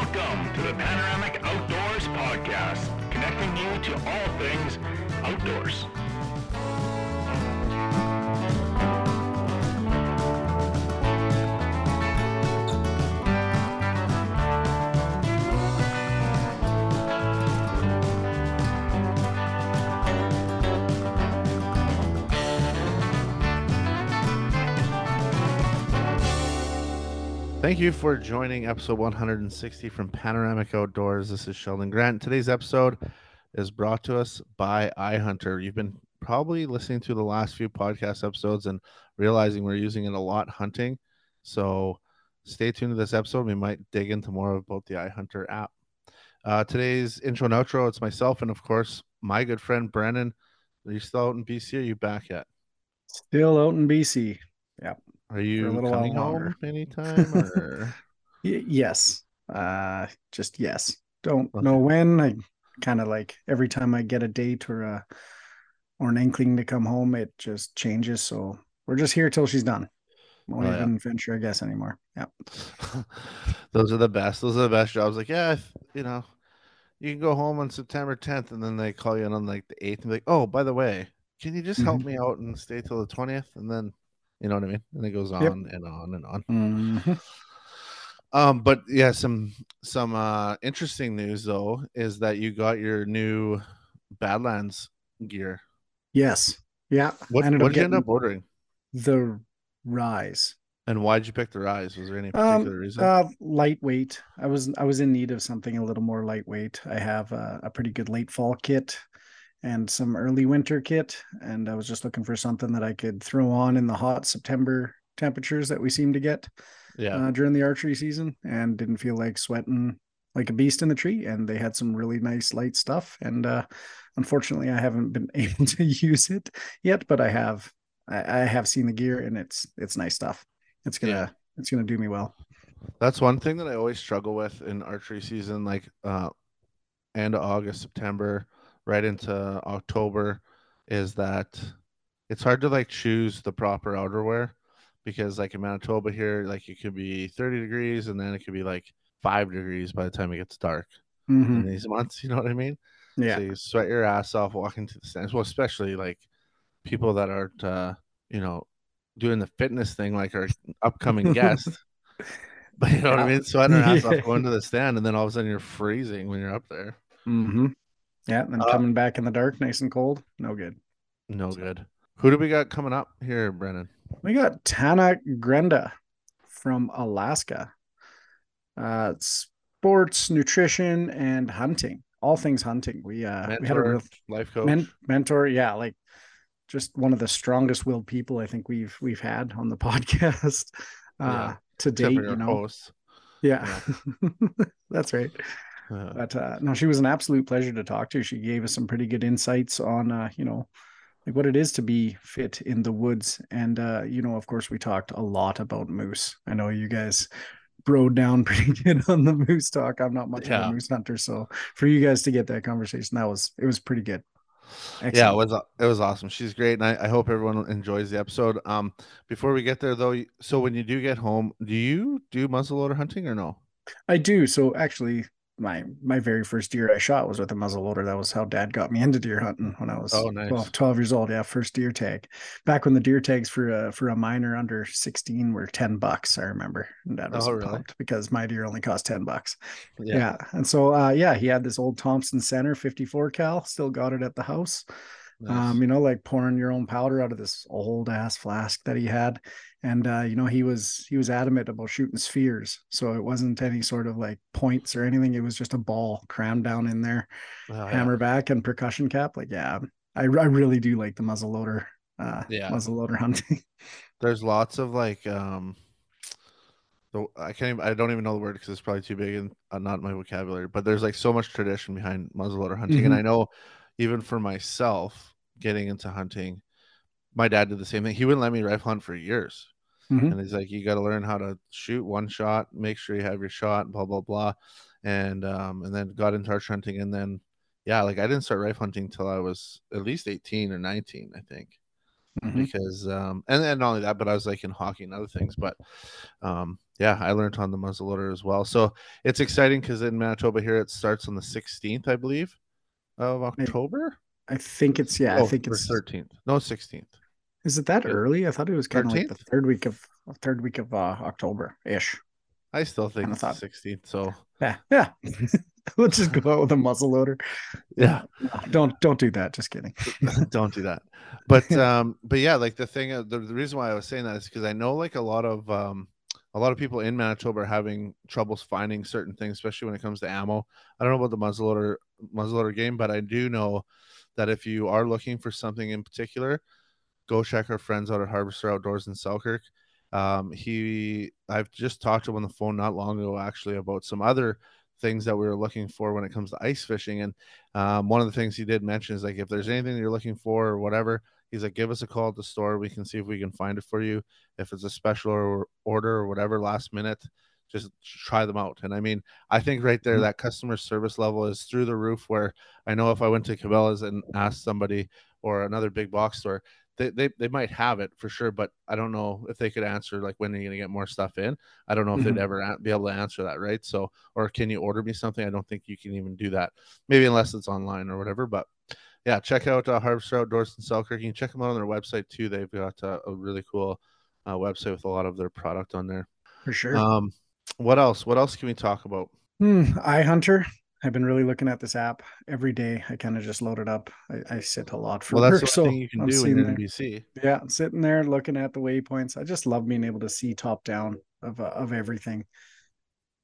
Welcome to the Panoramic Outdoors Podcast, connecting you to all things outdoors. Thank you for joining episode 160 from Panoramic Outdoors. This is Sheldon Grant. Today's episode is brought to us by iHunter. You've been probably listening to the last few podcast episodes and realizing we're using it a lot hunting. So stay tuned to this episode. We might dig into more about the iHunter app. Uh, today's intro and outro, it's myself and, of course, my good friend Brennan. Are you still out in BC? Are you back yet? Still out in BC. Yeah. Are you little coming home anytime? Or... Y- yes. Uh just yes. Don't Okay. know when. I kind of like every time I get a date or a or an inkling to come home, it just changes. So we're just here till she's done. Won't Oh, yeah. even venture a guess anymore. Yeah. those are the best. Those are the best jobs. Like, yeah, you know, you can go home on September 10th, and then they call you in on like the 8th, and be like, oh, by the way, can you just help Mhm. me out and stay till the 20th? And then, you know what I mean? And it goes on Yep. and on and on. Mhm. Um, but yeah, some some uh interesting news though is that you got your new Badlands gear. Yes. Yeah. What what did you end up ordering? the rise. And why'd you pick the rise? Was there any Um, particular reason? Uh, lightweight. I was I was in need of something a little more lightweight. I have a, a pretty good late fall kit and some early winter kit, and I was just looking for something that I could throw on in the hot September temperatures that we seem to get yeah. uh, during the archery season, and didn't feel like sweating like a beast in the tree. And they had some really nice light stuff, and uh, unfortunately, I haven't been able to use it yet, but I have. I, I have seen the gear, and it's it's nice stuff. It's gonna Yeah. it's gonna do me well. That's one thing that I always struggle with in archery season, like uh end of August, September, right into October, is that it's hard to like choose the proper outerwear because like in Manitoba here, like it could be 30 degrees and then it could be like five degrees by the time it gets dark Mhm. in these months, you know what I mean? Yeah. So you sweat your ass off walking to the stands. Well, especially like people that aren't uh, you know, doing the fitness thing like our upcoming guest. But you know what I mean? Sweating your ass Yeah. off going to the stand, and then all of a sudden you're freezing when you're up there. hmm Yeah. And then Uh, coming back in the dark, nice and cold. No good. No good. Who do we got coming up here, Brennan? We got Tana Grenda from Alaska. Uh, sports, nutrition, and hunting. All things hunting. We uh we had a real life coach. men- mentor. Yeah, like just one of the strongest willed people I think we've we've had on the podcast uh Yeah. to date. You know, host. yeah, that's right. Uh, but uh, no, she was an absolute pleasure to talk to. She gave us some pretty good insights on, uh, you know, like what it is to be fit in the woods. And, uh, you know, of course, we talked a lot about moose. I know you guys broed down pretty good on the moose talk. I'm not much of a moose hunter, so for you guys to get that conversation, that was it was pretty good. yeah, it was it was awesome. She's great, and I, I hope everyone enjoys the episode. Um, before we get there though, so when you do get home, do you do muzzleloader hunting or no? I do. So actually, my my very first deer I shot was with a muzzleloader. That was how Dad got me into deer hunting when I was Oh, nice. 12, 12 years old. Yeah, first deer tag. Back when the deer tags for a for a minor under sixteen were ten bucks. I remember. And Dad was Oh, really? pumped because my deer only cost ten bucks. Yeah. And so uh, yeah, he had this old Thompson Center fifty four cal. Still got it at the house. Nice. Um, you know, like pouring your own powder out of this old ass flask that he had. And uh, you know, he was he was adamant about shooting spheres. So it wasn't any sort of like points or anything. It was just a ball crammed down in there, Oh, yeah. hammer back and percussion cap. Like, yeah, I, I really do like the muzzle loader uh Yeah. muzzle loader hunting. There's lots of like um the I can't even, I don't even know the word because it's probably too big and uh, not my vocabulary. But there's like so much tradition behind muzzleloader hunting, and Mhm. I know even for myself getting into hunting, my dad did the same thing. He wouldn't let me rifle hunt for years, Mhm. and he's like, "You got to learn how to shoot one shot, make sure you have your shot, blah blah blah," and um and then got into arch hunting, and then yeah, like I didn't start rifle hunting till I was at least 18 or 19, I think. Mhm. because um and then not only that, but I was like in hockey and other things. But um yeah, I learned on the muzzleloader as well. So it's exciting because in Manitoba here it starts on the 16th, I believe, of October. I think it's yeah. I Oh, think it's 13th. No, 16th. Is it that early? I thought it was kind of like the third week of third week of uh, October ish. I still think Kinda it's thought- the 16th. So Yeah, yeah. Let's just go out with a muzzle loader. yeah, Don't don't do that. Just kidding. don't do that. But um, but yeah, like the thing, uh, the, the reason why I was saying that is because I know like a lot of um, a lot of people in Manitoba are having troubles finding certain things, especially when it comes to ammo. I don't know about the muzzleloader muzzleloader game, but I do know that if you are looking for something in particular, go check our friends out at Harvester Outdoors in Selkirk. Um, he, I've just talked to him on the phone not long ago actually about some other things that we were looking for when it comes to ice fishing. And um, one of the things he did mention is like if there's anything you're looking for or whatever, he's like, give us a call at the store. We can see if we can find it for you. If it's a special or order or whatever last minute, just try them out. And I mean, I think right there Mhm. that customer service level is through the roof. Where I know if I went to Cabela's and asked somebody or another big box store, they, they, they might have it for sure, but I don't know if they could answer like when are you going to get more stuff in. I don't know if they'd Mhm. ever be able to answer that, right? So, or can you order me something? I don't think you can even do that. Maybe unless it's online or whatever. But yeah, check out uh, Harvester Outdoors in Selkirk. You can check them out on their website too. They've got uh, a really cool uh, website with a lot of their product on there. For sure. Um, what else? What else can we talk about? Hmm, iHunter. I've been really looking at this app every day. I kind of just load it up. I, I sit a lot for Well, that's work, the so thing you can I'm do when sitting you're in there. BC. Yeah, sitting there looking at the waypoints. I just love being able to see top down of uh, of everything,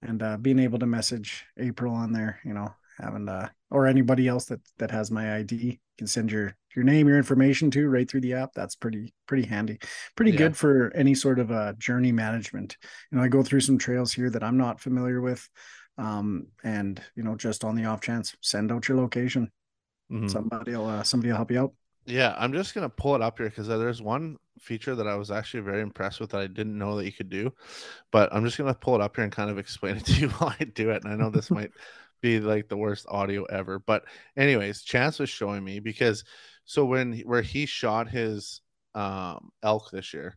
and uh, being able to message April on there. You know, having uh or anybody else that that has my ID you can send your your name, your information to right through the app. That's pretty pretty handy. Pretty Yeah. good for any sort of uh, journey management. You know, I go through some trails here that I'm not familiar with, um, and you know, just on the off chance, send out your location. Mhm. Somebody'll uh, somebody will help you out. Yeah, I'm just gonna pull it up here because there's one feature that I was actually very impressed with that I didn't know that you could do. But I'm just gonna pull it up here and kind of explain it to you while I do it. And I know this might be like the worst audio ever. But anyways, Chance was showing me because so when where he shot his um elk this year,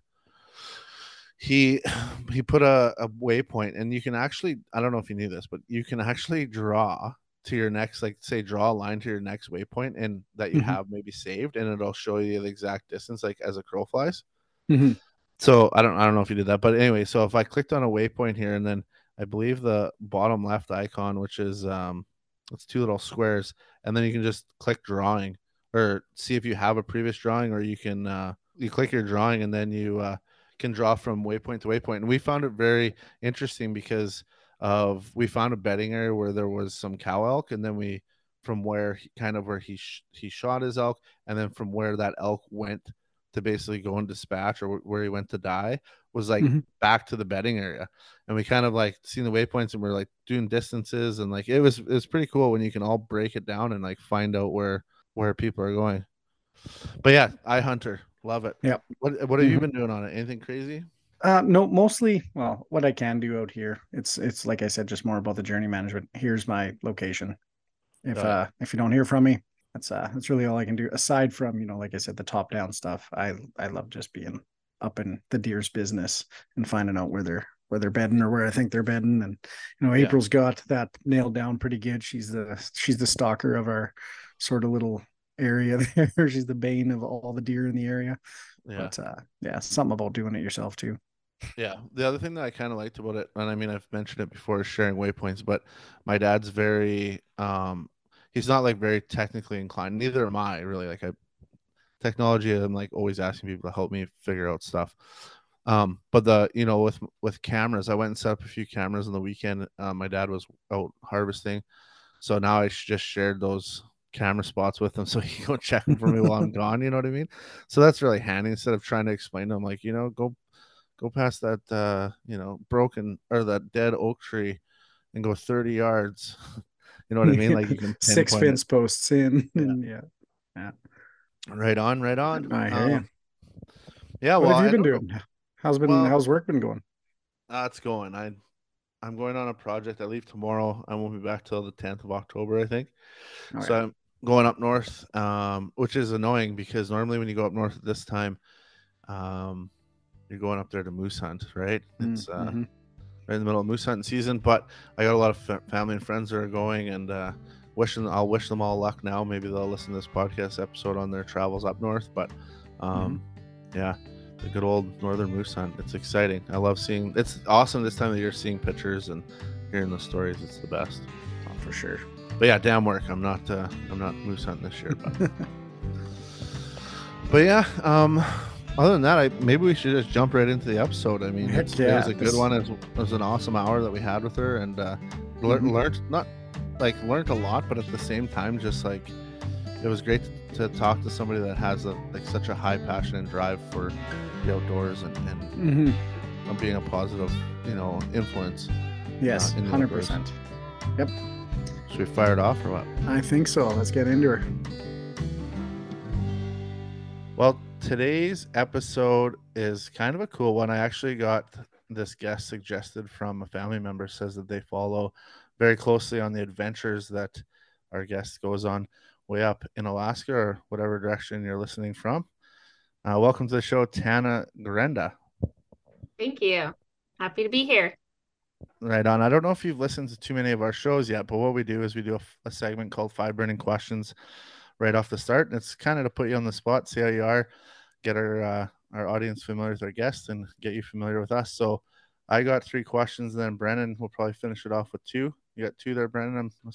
he he put a, a waypoint and you can actually I don't know if you knew this, but you can actually draw to your next like say draw a line to your next waypoint and that you Mhm. have maybe saved and it'll show you the exact distance like as a crow flies Mhm. so i don't i don't know if you did that but anyway so if i clicked on a waypoint here and then i believe the bottom left icon which is um it's two little squares and then you can just click drawing or see if you have a previous drawing or you can uh you click your drawing and then you uh can draw from waypoint to waypoint. And we found it very interesting because of we found a bedding area where there was some cow elk and then we from where he, kind of where he sh- he shot his elk and then from where that elk went to basically go and dispatch or wh- where he went to die was like Mhm. back to the bedding area. And we kind of like seen the waypoints and we're like doing distances and like it was it was pretty cool when you can all break it down and like find out where where people are going. But yeah iHunter love it Yep. what what have you Mhm. been doing on it anything crazy Uh, no, mostly. Well, what I can do out here, it's it's like I said, just more about the journey management. Here's my location. If Got it. uh if you don't hear from me, that's uh that's really all I can do. Aside from you know, like I said, the top down stuff. I I love just being up in the deer's business and finding out where they're where they're bedding or where I think they're bedding. And you know, Yeah. April's got that nailed down pretty good. She's the she's the stalker of our sort of little area there. She's the bane of all the deer in the area. yeah But uh yeah, something about doing it yourself too. Yeah, the other thing that I kind of liked about it, and I mean I've mentioned it before, is sharing waypoints. But my dad's very, um, he's not like very technically inclined. Neither am I really. Like I, technology, I'm like always asking people to help me figure out stuff. Um, but the you know with with cameras, I went and set up a few cameras on the weekend. Uh, my dad was out harvesting, so now I just shared those camera spots with him so he can go check them for me while I'm gone. You know what I mean? So that's really handy instead of trying to explain to him like you know go go past that uh you know broken or that dead oak tree and go 30 yards you know what i mean like you can six pinpoint it. fence posts in. Yeah. And yeah. right on right on I hear you. Um, yeah what well have you I been don't know. doing? How's been Well- how's work been going? that's going i i'm going on a project i leave tomorrow i won't be back till the 10th of october i think Oh, so yeah. I'm, going up north, um, which is annoying because normally when you go up north at this time, um, you're going up there to moose hunt, right? It's uh, Mhm. right in the middle of moose hunting season. But I got a lot of fa- family and friends that are going, and uh, wishing I'll wish them all luck now. Maybe they'll listen to this podcast episode on their travels up north. But um, yeah, the good old northern moose hunt. It's exciting. I love seeing. It's awesome this time of year seeing pictures and hearing the stories. It's the best. Oh, for sure. But yeah, damn work. I'm not. Uh, I'm not moose hunting this year. But, but yeah. Um, other than that, I maybe we should just jump right into the episode. I mean, it's, it was a good one. It was, it was an awesome hour that we had with her, and uh, lear- Mhm. learned not like learned a lot, but at the same time, just like it was great to, to talk to somebody that has a like such a high passion and drive for the outdoors and, and Mhm. being a positive, you know, influence. Yes, in hundred outdoors. percent. Should we fire it off or what? I think so. Let's get into her. Well, today's episode is kind of a cool one. I actually got this guest suggested from a family member says that they follow very closely on the adventures that our guest goes on way up in Alaska or whatever direction you're listening from. Uh, welcome to the show, Tana Grenda. Thank you. Happy to be here. Right on. I don't know if you've listened to too many of our shows yet, but what we do is we do a, a segment called Five Burning Questions right off the start. And it's kind of to put you on the spot, see how you are, get our uh, our audience familiar with our guests, and get you familiar with us. So I got three questions, and then Brennan will probably finish it off with two. You got two there, Brennan. I'm,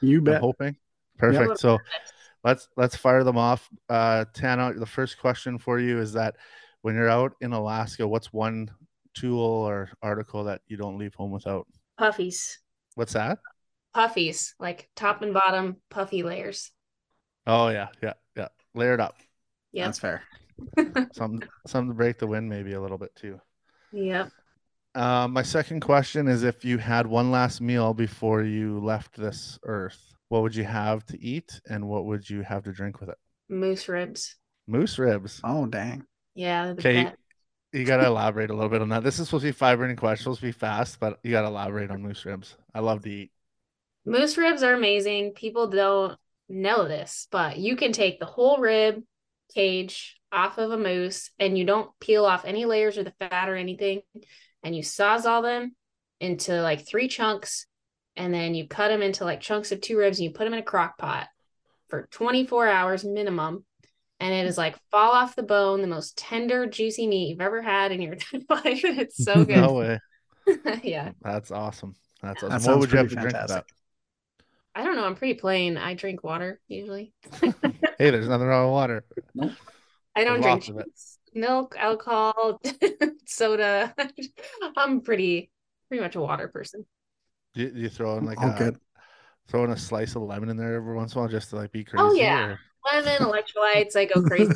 You I'm bet. hoping. Perfect. So let's let's fire them off. Uh, Tana, the first question for you is that when you're out in Alaska, what's one tool or article that you don't leave home without? Puffies. What's that? Puffies, like top and bottom puffy layers. Oh yeah, yeah, yeah. Layered up. Yeah, That's fair. Some some to break the wind maybe a little bit too. Yep. Uh, my second question is if you had one last meal before you left this earth, what would you have to eat and what would you have to drink with it? Moose ribs. Moose ribs. Oh dang. Yeah. Okay, best. You gotta elaborate a little bit on that. This is supposed to be five burning questions, supposed to be fast, but you gotta elaborate on moose ribs. I love to eat. Moose ribs are amazing. People don't know this, but you can take the whole rib cage off of a moose and you don't peel off any layers or the fat or anything. And you sawzall them into like three chunks. And then you cut them into like chunks of two ribs and you put them in a crock pot for 24 hours minimum. And it is like fall off the bone, the most tender, juicy meat you've ever had in your entire life. It's so good. No way. yeah. That's awesome. That's That awesome. What would you have to pretty drink with that? I don't know. I'm pretty plain. I drink water usually. Hey, there's nothing wrong with water. I don't There's drink lots of it. juice, milk, alcohol, soda. I'm pretty pretty much a water person. Do you, do you throw in like All a good. throw in a slice of lemon in there every once in a while just to like be oh, crazy? Oh, yeah. or- Lemon, electrolytes, I go crazy.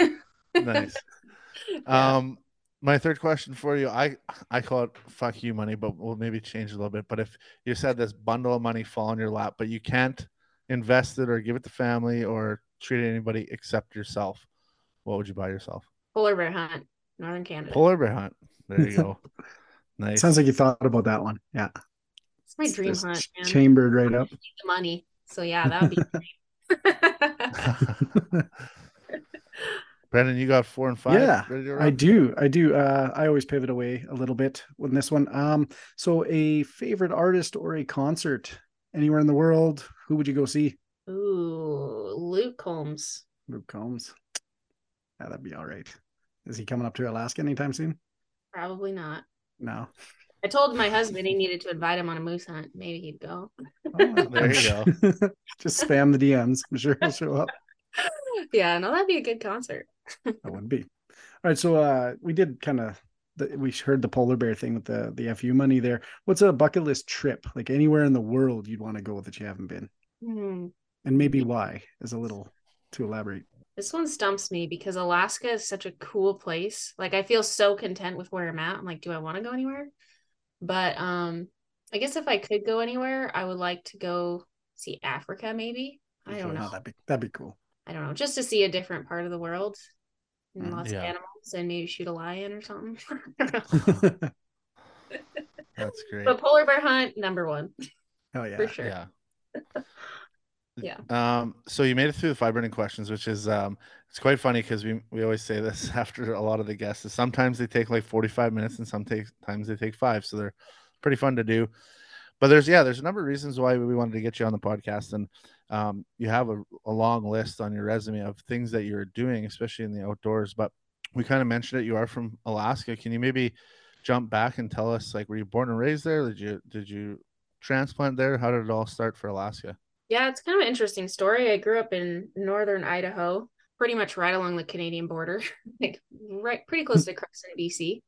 nice. Yeah. Um, my third question for you, I I call it "fuck you" money, but we'll maybe change a little bit. But if you said this bundle of money fall in your lap, but you can't invest it or give it to family or treat anybody except yourself, what would you buy yourself? Polar bear hunt, Northern Canada. Polar bear hunt. There you go. Nice. Sounds like you thought about that one. Yeah. it's my dream Just hunt, man. Chambered right up. The money. So yeah, that would be great. Brennan, you got four and five. Yeah, I do. I do. Uh, I always pivot away a little bit with this one. Um, so a favorite artist or a concert anywhere in the world, who would you go see? Ooh, Luke Combs. Luke Combs. Yeah, that'd be all right. Is he coming up to Alaska anytime soon? Probably not. No. I told my husband he needed to invite him on a moose hunt. Maybe he'd go. Oh, There you sure- Just spam the DMs. I'm sure he'll show up. yeah, no, that'd be a good concert. That would be. All right. So uh we did kind of we heard the polar bear thing with the the FU money there. What's a bucket list trip? Like anywhere in the world you'd want to go that you haven't been? Hmm. And maybe why is a little to elaborate. This one stumps me because Alaska is such a cool place. Like I feel so content with where I'm at. I'm like, do I want to go anywhere? But um I guess if I could go anywhere, I would like to go see Africa maybe. I don't know. that'd be that'd be cool. I don't know. Just to see a different part of the world and Mm, lots yeah. of animals and maybe shoot a lion or something. That's great. but polar bear hunt number one oh yeah. for sure. Yeah. Yeah. Um, so you made it through the five burning questions, which is um it's quite funny because we we always say this after a lot of the guests is sometimes they take like 45 minutes and sometimes they take five. So they're pretty fun to do. But there's yeah, there's a number of reasons why we wanted to get you on the podcast. And um you have a, a long list on your resume of things that you're doing, especially in the outdoors. But we kind of mentioned it. You are from Alaska. Can you maybe jump back and tell us like were you born and raised there? Did you did you transplant there? How did it all start for Alaska? Yeah, it's kind of an interesting story. I grew up in northern Idaho, pretty much right along the Canadian border, like right pretty close to Creston, BC.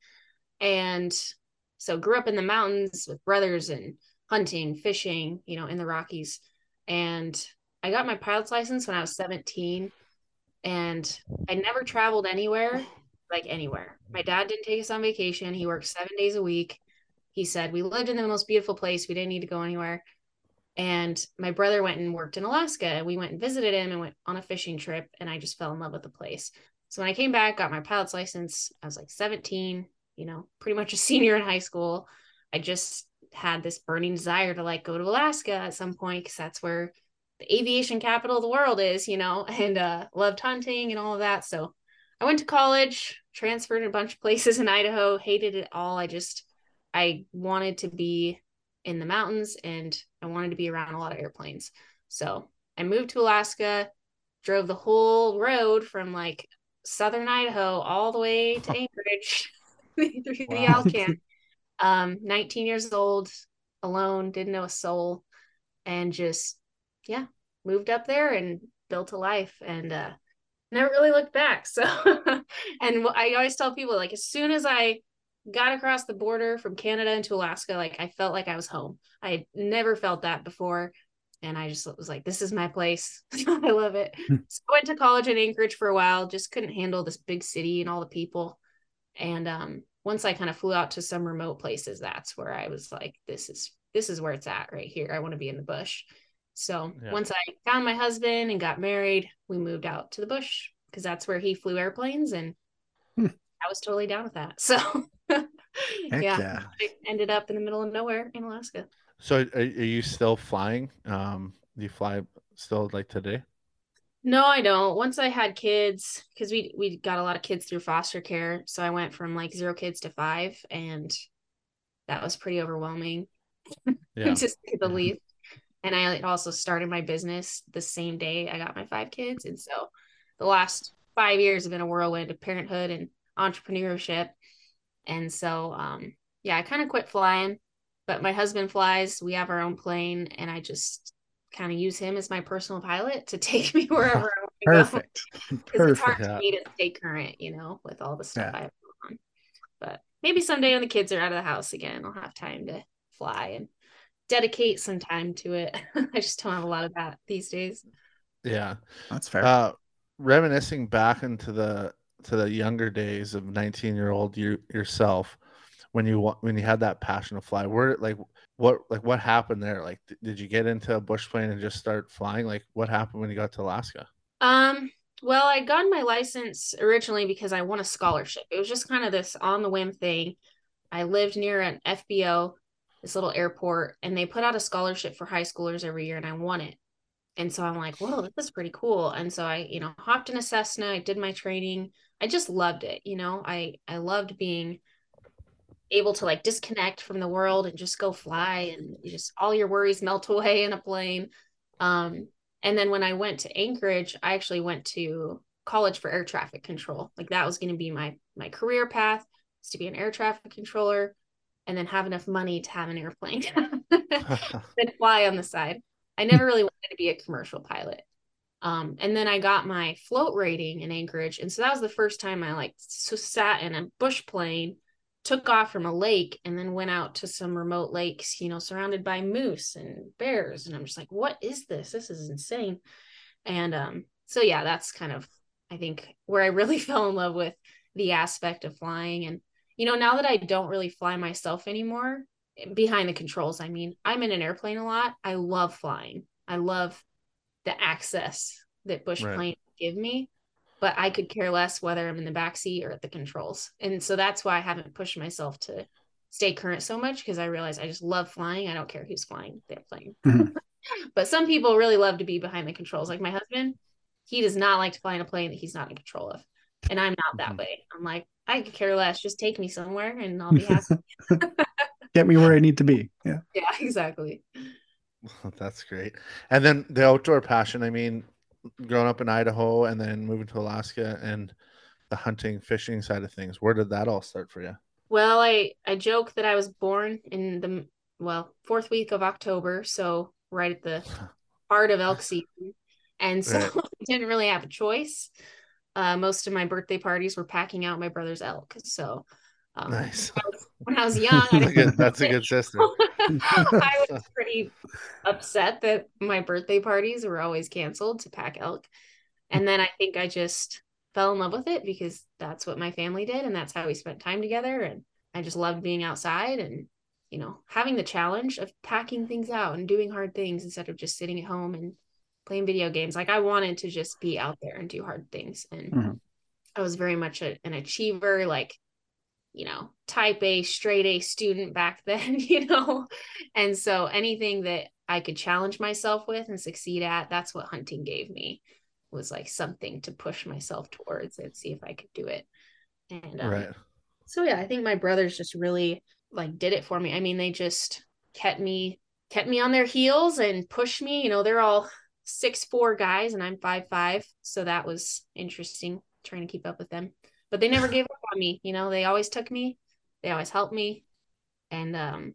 And so grew up in the mountains with brothers and hunting, fishing, you know, in the Rockies. And I got my pilot's license when I was 17 and I never traveled anywhere, like anywhere. My dad didn't take us on vacation. He worked 7 days a week. He said we lived in the most beautiful place. We didn't need to go anywhere. And my brother went and worked in Alaska. And we went and visited him and went on a fishing trip. And I just fell in love with the place. So when I came back, got my pilot's license, I was like 17, you know, pretty much a senior in high school. I just had this burning desire to like go to Alaska at some point because that's where the aviation capital of the world is, you know, and uh, loved hunting and all of that. So I went to college, transferred a bunch of places in Idaho, hated it all. I just, I wanted to be in the mountains and I wanted to be around a lot of airplanes. So I moved to Alaska, drove the whole road from like southern Idaho all the way to Anchorage through wow. the Alcan. Um, 19 years old, alone, didn't know a soul, and just yeah, moved up there and built a life and uh never really looked back. So and I always tell people like as soon as I got across the border from Canada into Alaska, like I felt like I was home. I had never felt that before. And I just was like, this is my place. I love it. Hmm. so I went to college in Anchorage for a while, just couldn't handle this big city and all the people. And um, once I kind of flew out to some remote places, that's where I was like, this is this is where it's at right here. I want to be in the bush. So yeah. once I found my husband and got married, we moved out to the bush because that's where he flew airplanes and hmm. I was totally down with that. So yeah, yeah, I ended up in the middle of nowhere in Alaska. So are, are you still flying? Um, do you fly still like today? No, I don't. Once I had kids, because we we got a lot of kids through foster care, so I went from like zero kids to five, and that was pretty overwhelming, yeah. to say the least. And I also started my business the same day I got my five kids, and so the last five years have been a whirlwind of parenthood and entrepreneurship. And so, um, yeah, I kind of quit flying, but my husband flies. We have our own plane, and I just kind of use him as my personal pilot to take me wherever I want to go. Perfect. It's hard yeah. for me to stay current, you know, with all the stuff yeah. I have on. But maybe someday when the kids are out of the house again, I'll have time to fly and dedicate some time to it. I just don't have a lot of that these days. Yeah, that's fair. Uh, reminiscing back into the to the younger days of 19 year old you yourself when you when you had that passion to fly where like what like what happened there? Like did you get into a bush plane and just start flying? Like what happened when you got to alaska? Um well i got my license originally because i won a scholarship. It was just kind of this on the whim thing. I lived near an fbo this little airport and they put out a scholarship for high schoolers every year and i won it and so i'm like whoa this is pretty cool and so i you know hopped in a cessna i did my training I just loved it, you know. I I loved being able to like disconnect from the world and just go fly and just all your worries melt away in a plane. Um and then when I went to Anchorage, I actually went to college for air traffic control. Like that was going to be my my career path is to be an air traffic controller and then have enough money to have an airplane and fly on the side. I never really wanted to be a commercial pilot. Um, and then I got my float rating in Anchorage. And so that was the first time I like so sat in a bush plane, took off from a lake, and then went out to some remote lakes, you know, surrounded by moose and bears. And I'm just like, what is this? This is insane. And um, so yeah, that's kind of I think where I really fell in love with the aspect of flying. And, you know, now that I don't really fly myself anymore, behind the controls, I mean, I'm in an airplane a lot. I love flying. I love the access that bush right. plane give me but i could care less whether i'm in the back seat or at the controls and so that's why i haven't pushed myself to stay current so much because i realize i just love flying i don't care who's flying the plane mm-hmm. but some people really love to be behind the controls. Like my husband, he does not like to fly in a plane that he's not in control of. And I'm not that Mhm. way. I'm like, I could care less. Just take me somewhere and I'll be happy. Get me where I need to be. Yeah. yeah, exactly. That's great. And then the outdoor passion. I mean, growing up in Idaho and then moving to Alaska and the hunting, fishing side of things. Where did that all start for you? Well, I I joke that I was born in the well fourth week of October, so right at the heart of elk season, and so Right. I didn't really have a choice. Uh, most of my birthday parties were packing out my brother's elk, so um, Nice. when I was young, That's I a good, that's a good system. I was pretty upset that my birthday parties were always canceled to pack elk. And then I think I just fell in love with it because that's what my family did and that's how we spent time together. And I just loved being outside and, you know, having the challenge of packing things out and doing hard things instead of just sitting at home and playing video games. Like I wanted to just be out there and do hard things. And Mhm. I was very much a, an achiever, like you know, type A, straight A student back then, you know? And so anything that I could challenge myself with and succeed at, that's what hunting gave me was like something to push myself towards and see if I could do it. And um, Right. so yeah, I think my brothers just really like did it for me. I mean, they just kept me kept me on their heels and pushed me. You know, they're all six four guys and I'm five five, so that was interesting trying to keep up with them. But they never gave up on me. You know, they always took me, they always helped me, and um,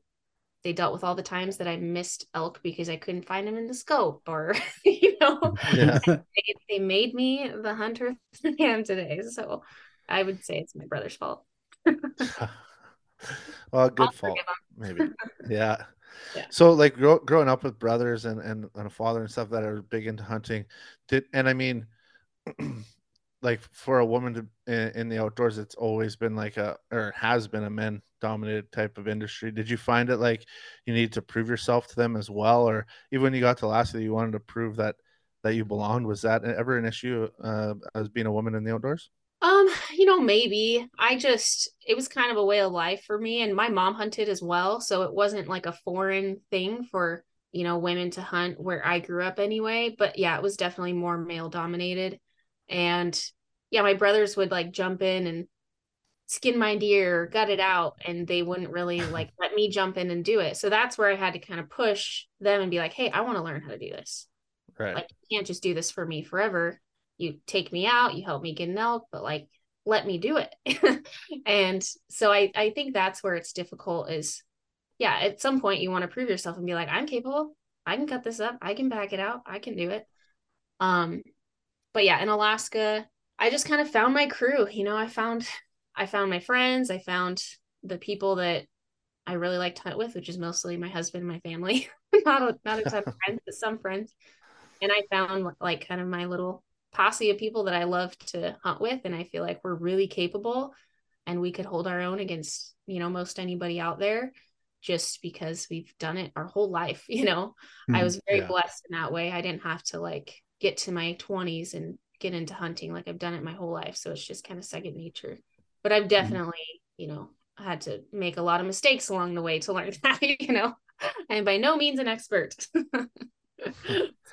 they dealt with all the times that I missed elk because I couldn't find them in the scope, or you know, Yeah. they, they made me the hunter I am today. So I would say it's my brother's fault. well, good I'll fault, maybe. Yeah. Yeah. So, like, grow, growing up with brothers and, and and a father and stuff that are big into hunting, did and I mean, like for a woman to in, in the outdoors, it's always been like a or has been a men dominated type of industry. Did you find it like you need to prove yourself to them as well, or even when you got to Alaska, you wanted to prove that that you belonged? Was that ever an issue uh, as being a woman in the outdoors? Um, you know, maybe. I just it was kind of a way of life for me and my mom hunted as well, so it wasn't like a foreign thing for, you know, women to hunt where I grew up anyway, but yeah, it was definitely more male dominated. And yeah, my brothers would like jump in and skin my deer, gut it out, and they wouldn't really like let me jump in and do it. So that's where I had to kind of push them and be like, "Hey, I want to learn how to do this." Right. like you can't just do this for me forever you take me out you help me get an elk but like let me do it and so i i think that's where it's difficult is yeah at some point you want to prove yourself and be like i'm capable i can cut this up i can back it out i can do it um but yeah in alaska i just kind of found my crew you know i found i found my friends i found the people that i really like to hunt with which is mostly my husband and my family not a, not a ton of friends but some friends and I found like kind of my little posse of people that I love to hunt with, and I feel like we're really capable, and we could hold our own against you know most anybody out there, just because we've done it our whole life. You know, I Mhm. was very Yeah. blessed in that way. I didn't have to like get to my twenties and get into hunting like I've done it my whole life, so it's just kind of second nature. But I've definitely you know had to make a lot of mistakes along the way to learn that. You know, I'm by no means an expert.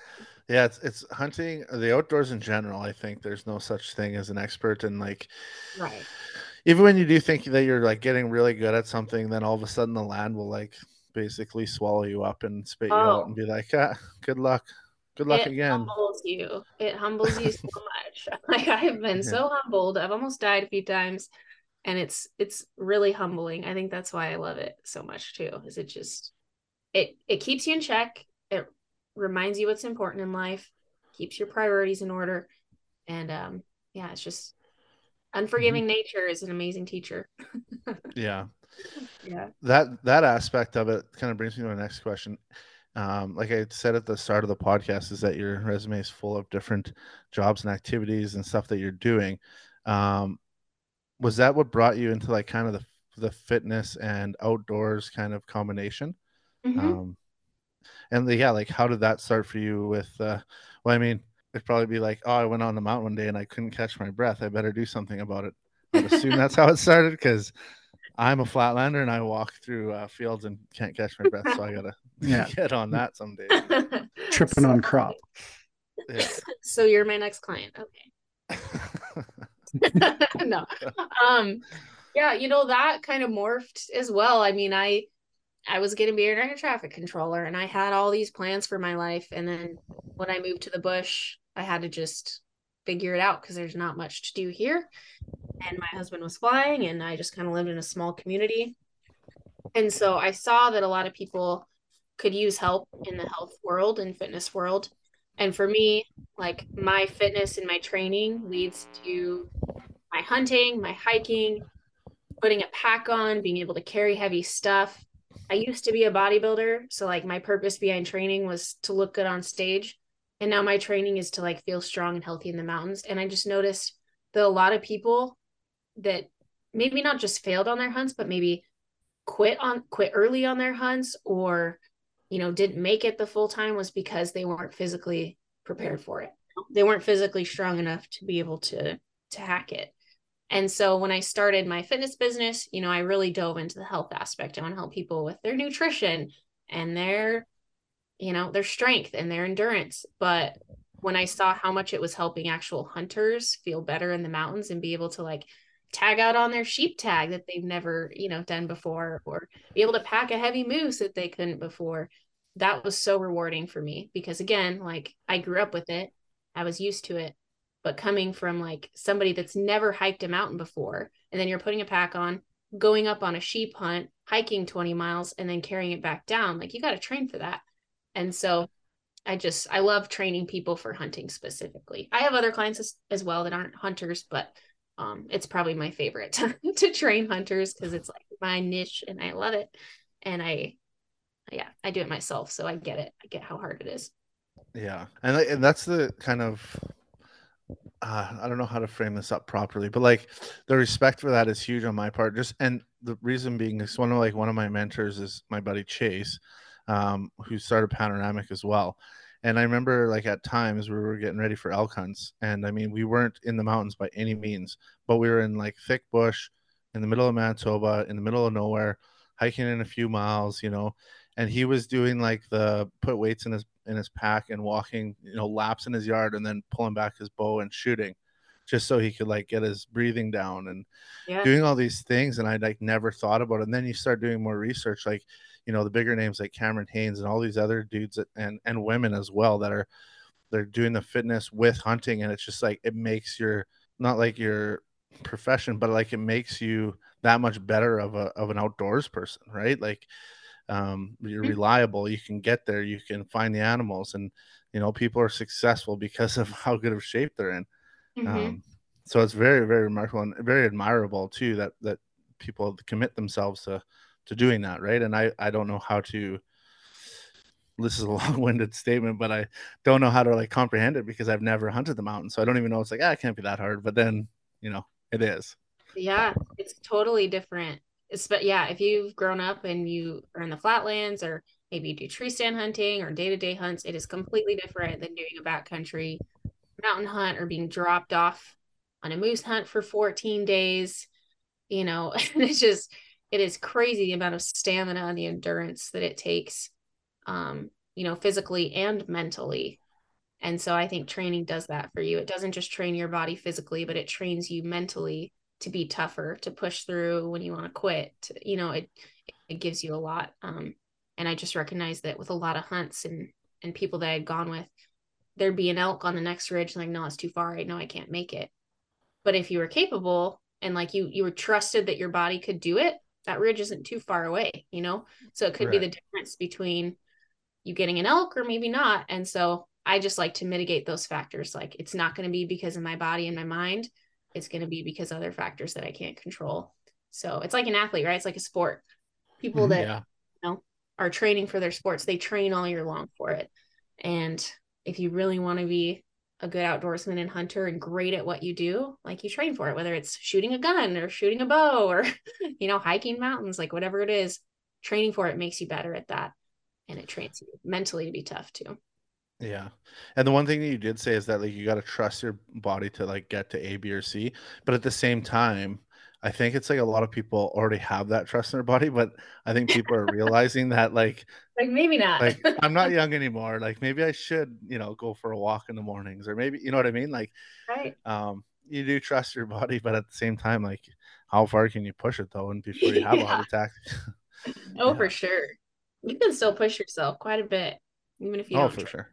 Yeah, it's it's hunting the outdoors in general. I think there's no such thing as an expert, and like right. even when you do think that you're like getting really good at something, then all of a sudden the land will like basically swallow you up and spit you out Oh. and be like, ah, good luck, good luck it again. humbles you. It humbles you so much. Like I have been Yeah. so humbled. I've almost died a few times, and it's it's really humbling. I think that's why I love it so much too. Is it just it it keeps you in check. It reminds you what's important in life, keeps your priorities in order, and um yeah, it's just unforgiving nature is an amazing teacher. Yeah, Yeah. that that aspect of it kind of brings me to my next question. Um, like I said at the start of the podcast, is that your resume is full of different jobs and activities and stuff that you're doing. Um, was that what brought you into like kind of the the fitness and outdoors kind of combination? Mhm. Um, and the, yeah, like how did that start for you? With uh, well, I mean, it'd probably be like, oh, I went on the mountain one day and I couldn't catch my breath. I better do something about it. I'd assume that's how it started because I'm a flatlander and I walk through uh, fields and can't catch my breath, so I gotta Yeah. get on that someday. Tripping on crop. Yeah. so you're my next client. Okay. no. Um yeah, you know that kind of morphed as well. I mean, I I was getting be an air traffic controller and I had all these plans for my life and then when I moved to the bush, I had to just figure it out because there's not much to do here. And my husband was flying and I just kind of lived in a small community. And so I saw that a lot of people could use help in the health world and fitness world. And for me, like my fitness and my training leads to my hunting, my hiking, putting a pack on, being able to carry heavy stuff. I used to be a bodybuilder, so like my purpose behind training was to look good on stage. And now my training is to like feel strong and healthy in the mountains. And I just noticed that a lot of people that maybe not just failed on their hunts, but maybe quit on quit early on their hunts or you know didn't make it the full time was because they weren't physically prepared for it. They weren't physically strong enough to be able to to hack it. And so when I started my fitness business, you know, I really dove into the health aspect. I want to help people with their nutrition and their, you know, their strength and their endurance. But when I saw how much it was helping actual hunters feel better in the mountains and be able to like tag out on their sheep tag that they've never, you know, done before, or be able to pack a heavy moose that they couldn't before, that was so rewarding for me because again, like I grew up with it. I was used to it. But coming from like somebody that's never hiked a mountain before and then you're putting a pack on going up on a sheep hunt hiking 20 miles and then carrying it back down like you got to train for that. And so i just i love training people for hunting specifically. I have other clients as, as well that aren't hunters but um it's probably my favorite to, to train hunters because it's like my niche and i love it and i yeah i do it myself so i get it i get how hard it is Yeah, and and that's the kind of uh, I don't know how to frame this up properly, but like the respect for that is huge on my part. Just and the reason being is one of like one of my mentors is my buddy Chase, um, who started Panoramic as well. And I remember like at times we were getting ready for elk hunts, and I mean we weren't in the mountains by any means, but we were in like thick bush, in the middle of Manitoba, in the middle of nowhere, hiking in a few miles, you know. And he was doing like the put weights in his in his pack and walking, you know, laps in his yard and then pulling back his bow and shooting just so he could like get his breathing down and yeah doing all these things and I like never thought about it. And then you start doing more research like, you know, the bigger names like Cameron Hanes and all these other dudes that, and and women as well that are they're doing the fitness with hunting and it's just like it makes your not like your profession but like it makes you that much better of a of an outdoors person, right? Like um, you're Mhm. reliable you can get there you can find the animals and you know people are successful because of how good of shape they're in Mhm. um, so it's very very remarkable and very admirable too that that people commit themselves to to doing that right and i i don't know how to this is a long-winded statement but i don't know how to like comprehend it because i've never hunted the mountain so i don't even know it's like ah, it can't be that hard but then you know it is Yeah, it's totally different. It's but yeah, if you've grown up and you are in the flatlands or maybe you do tree stand hunting or day-to-day hunts, it is completely different than doing a backcountry mountain hunt or being dropped off on a moose hunt for 14 days. You know, it's just it is crazy the amount of stamina and the endurance that it takes um, you know, physically and mentally. And so I think training does that for you. It doesn't just train your body physically, but it trains you mentally to be tougher, to push through when you want to quit. You know, it it gives you a lot. Um, and I just recognize that with a lot of hunts and and people that I'd gone with, there'd be an elk on the next ridge, like, no, it's too far. I know I can't make it. But if you were capable and like you you were trusted that your body could do it, that ridge isn't too far away, you know? So it could be the difference between you getting an elk or maybe not. And so I just like to mitigate those factors. Like it's not going to be because of my body and my mind. It's going to be because other factors that I can't control. So it's like an athlete, right? It's like a sport. People mm-hmm. that yeah you know are training for their sports, they train all year long for it. And if you really want to be a good outdoorsman and hunter and great at what you do, like you train for it, whether it's shooting a gun or shooting a bow or, you know, hiking mountains, like whatever it is, training for it makes you better at that. And it trains you mentally to be tough too. Yeah. And the one thing that you did say is that like you got to trust your body to like get to A, B, or C. But at the same time, I think it's like a lot of people already have that trust in their body, but I think people are realizing that like like maybe not. like I'm not young anymore. Like maybe I should, you know, go for a walk in the mornings or maybe you know what I mean? Like right. um you do trust your body, but at the same time, like how far can you push it though and before you have a heart attack? Oh, Yeah. for sure. You can still push yourself quite a bit, even if you oh, for try, sure.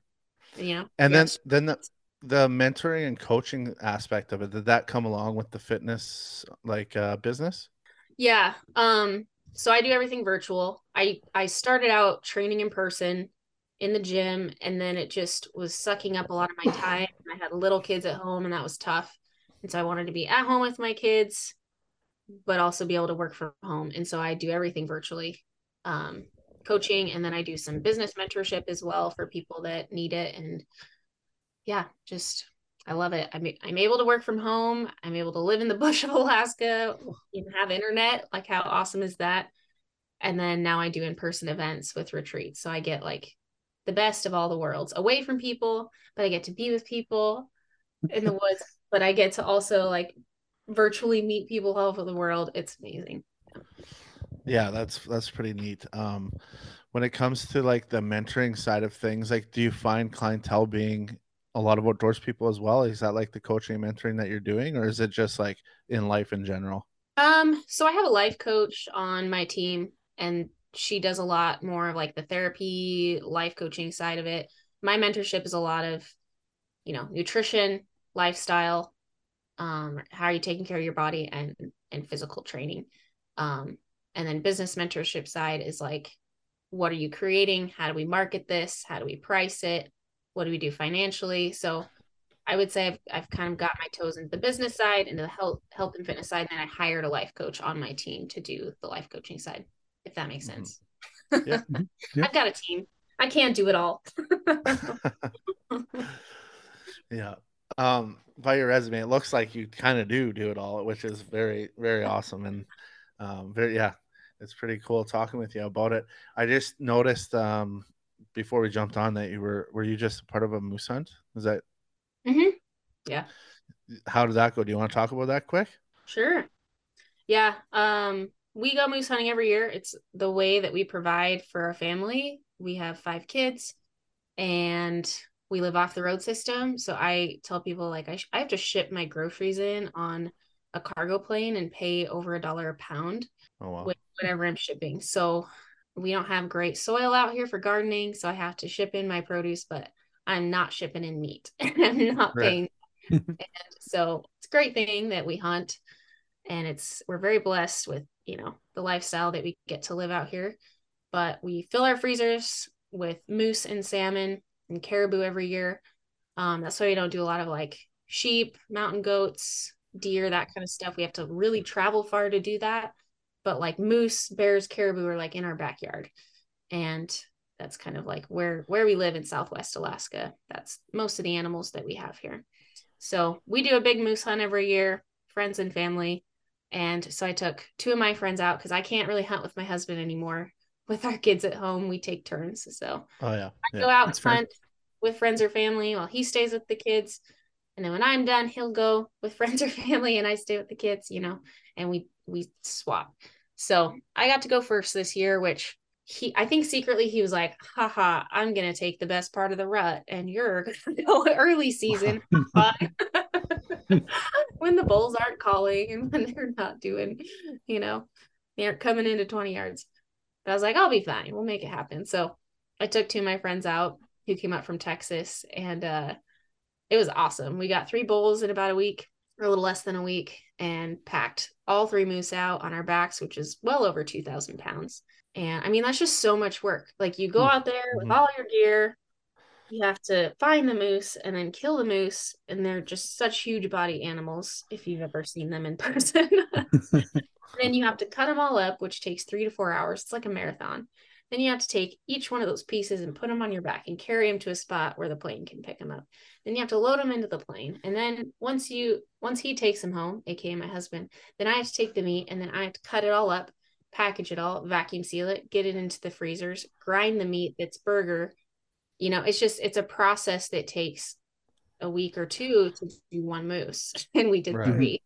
You know. And Yes. then then the the mentoring and coaching aspect of it, did that come along with the fitness like uh business? Yeah. Um, so I do everything virtual. I I started out training in person in the gym and then it just was sucking up a lot of my time. I had little kids at home and that was tough. And so I wanted to be at home with my kids, but also be able to work from home. And so I do everything virtually. Um, coaching and then I do some business mentorship as well for people that need it and yeah, just I love it. I'm I'm able to work from home. I'm able to live in the bush of Alaska, even have internet. Like how awesome is that? And then now I do in-person events with retreats. So I get like the best of all the worlds away from people, but I get to be with people in the woods, but I get to also like virtually meet people all over the world. It's amazing. Yeah, that's that's pretty neat. Um when it comes to like the mentoring side of things, like do you find clientele being a lot of outdoors people as well? Is that like the coaching mentoring that you're doing, or is it just like in life in general? Um, so I have a life coach on my team and she does a lot more of like the therapy, life coaching side of it. My mentorship is a lot of, you know, nutrition, lifestyle, um, how are you taking care of your body and and physical training. Um, and then business mentorship side is like, what are you creating? How do we market this? How do we price it? What do we do financially? So I would say I've, I've kind of got my toes into the business side, into the health health and fitness side, and then I hired a life coach on my team to do the life coaching side, if that makes Mhm. sense. Yeah. Yeah. I've got a team. I can't do it all. yeah. Um, by your resume, it looks like you kind of do do it all, which is very, very awesome. And um, very, yeah, it's pretty cool talking with you about it. I just noticed um, before we jumped on that you were, were you just part of a moose hunt? Is that, hmm Yeah. how did that go? Do you want to talk about that quick? Sure. Yeah. Um, we go moose hunting every year. It's the way that we provide for our family. We have five kids and we live off the road system. So I tell people like I, sh- I have to ship my groceries in on a cargo plane and pay over a dollar a pound Oh, wow. with whatever I'm shipping. So we don't have great soil out here for gardening. So I have to ship in my produce, but I'm not shipping in meat. I'm not paying. and so it's a great thing that we hunt and it's we're very blessed with, you know, the lifestyle that we get to live out here. But we fill our freezers with moose and salmon and caribou every year. Um, that's why we don't do a lot of like sheep, mountain goats, deer, that kind of stuff. We have to really travel far to do that. But like moose, bears, caribou are like in our backyard. And that's kind of like where where we live in Southwest Alaska. That's most of the animals that we have here. So we do a big moose hunt every year, friends and family. And so I took two of my friends out because I can't really hunt with my husband anymore. With our kids at home, we take turns. So Oh, yeah. I go out and that's fair. hunt with friends or family while he stays with the kids. And then when I'm done, he'll go with friends or family and I stay with the kids, you know, and we we swap. So I got to go first this year, which he I think secretly he was like, haha, I'm gonna take the best part of the rut and you're gonna go early season. When the bulls aren't calling and when they're not doing, you know, they aren't coming into 20 yards. But I was like, I'll be fine. We'll make it happen. So I took two of my friends out who came up from Texas and uh it was awesome. We got three bulls in about a week or a little less than a week and packed all three moose out on our backs, which is well over 2,000 pounds. And I mean, that's just so much work. Like you go out there with Mhm. all your gear, you have to find the moose and then kill the moose. And they're just such huge body animals if you've ever seen them in person. then you have to cut them all up, which takes three to four hours. It's like a marathon. Then you have to take each one of those pieces and put them on your back and carry them to a spot where the plane can pick them up. Then you have to load them into the plane. And then once you once he takes them home, aka my husband, then I have to take the meat and then I have to cut it all up, package it all, vacuum seal it, get it into the freezers, grind the meat that's burger. You know, it's just it's a process that takes a week or two to do one moose. And we did Right. three.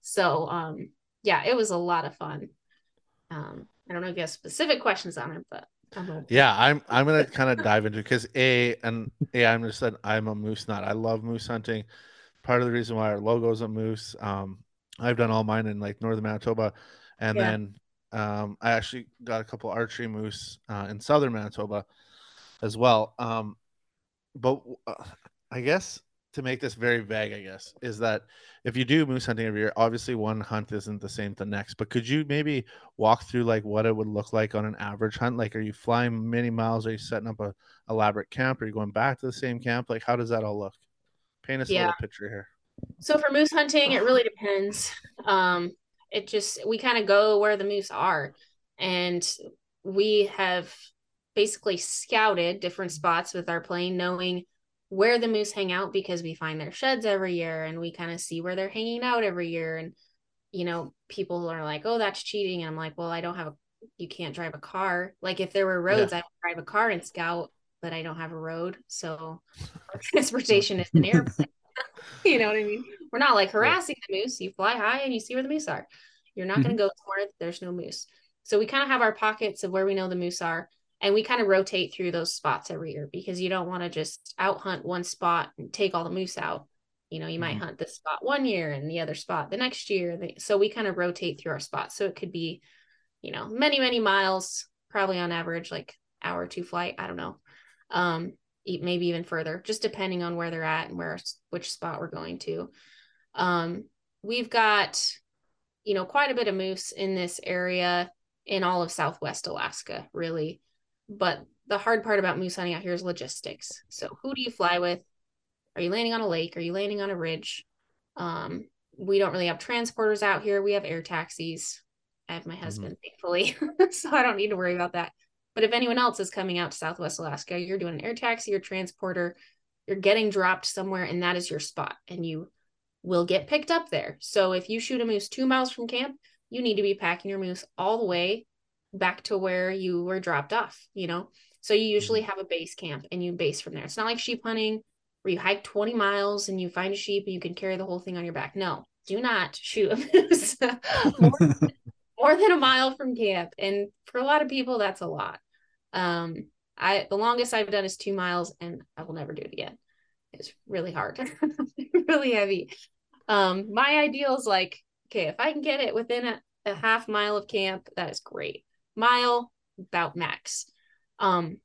So um yeah, it was a lot of fun. Um, I don't know if you have specific questions on it, but I'm. Yeah, I'm I'm gonna kind of dive into because a and a I'm just said I'm a moose nut. I love moose hunting. Part of the reason why our logo is a moose. Um, I've done all mine in like northern Manitoba, and Yeah. then um, I actually got a couple archery moose uh, in southern Manitoba as well. Um, but uh, I guess to make this very vague, I guess is that if you do moose hunting every year, obviously one hunt isn't the same to the next. But could you maybe walk through like what it would look like on an average hunt? Like, are you flying many miles? Are you setting up a elaborate camp? Are you going back to the same camp? Like, how does that all look? Paint us a Yeah. little picture here. So for moose hunting, it really depends. Um, it just we kind of go where the moose are, and we have basically scouted different spots with our plane, knowing where the moose hang out because we find their sheds every year, and we kind of see where they're hanging out every year. And you know, people are like, "Oh, that's cheating," and I'm like, "Well, I don't have a. You can't drive a car. Like if there were roads, I would drive a car and scout, but I don't have a road, so transportation is an airplane." you know what I mean? We're not like harassing the moose. You fly high and you see where the moose are. You're not going to mm-hmm. go somewhere that there's no moose. So we kind of have our pockets of where we know the moose are, and we kind of rotate through those spots every year because you don't want to just out hunt one spot and take all the moose out. You know, you might Mhm. hunt this spot one year and the other spot the next year. So we kind of rotate through our spots. So it could be, you know, many, many miles, probably on average, like hour or two flight. I don't know. Um, maybe even further, just depending on where they're at and where which spot we're going to. Um, we've got, you know, quite a bit of moose in this area in all of Southwest Alaska, really. But the hard part about moose hunting out here is logistics. So who do you fly with? Are you landing on a lake? Are you landing on a ridge? Um, we don't really have transporters out here. We have air taxis. I have my husband, thankfully, so I don't need to worry about that. But if anyone else is coming out to Southwest Alaska, you're doing an air taxi or transporter, you're getting dropped somewhere, and that is your spot, and you will get picked up there. So if you shoot a moose two miles from camp, you need to be packing your moose all the way back to where you were dropped off, you know? So you usually have a base camp and you base from there. It's not like sheep hunting where you hike 20 miles and you find a sheep and you can carry the whole thing on your back. No, do not shoot a moose more, more than a mile from camp. And for a lot of people, that's a lot. Um, I the longest I've done is two miles and I will never do it again. It's really hard, really heavy. Um, my ideal is like, okay, if I can get it within a, a half mile of camp, that is great. Mile, about max. Um,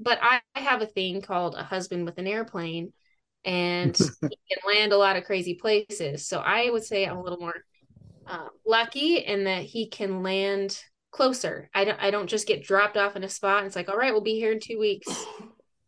but I, I have a thing called a husband with an airplane, and he can land a lot of crazy places. So I would say I'm a little more uh, lucky in that he can land closer. I don't I don't just get dropped off in a spot and it's like, all right, we'll be here in two weeks.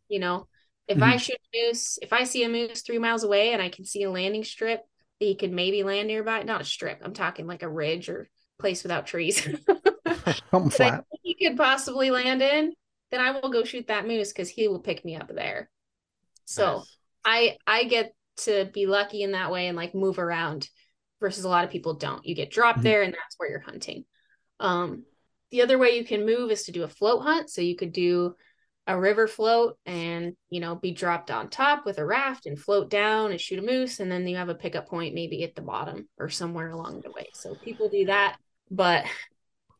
You know, if I shoot a moose, if I see a moose three miles away and I can see a landing strip that he could maybe land nearby, not a strip, I'm talking like a ridge or place without trees. Something that flat. he could possibly land in, then I will go shoot that moose because he will pick me up there. So Nice. I I get to be lucky in that way and like move around versus a lot of people don't. You get dropped Mhm. there and that's where you're hunting. Um the other way you can move is to do a float hunt. So you could do a river float and you know be dropped on top with a raft and float down and shoot a moose and then you have a pickup point maybe at the bottom or somewhere along the way. So people do that. But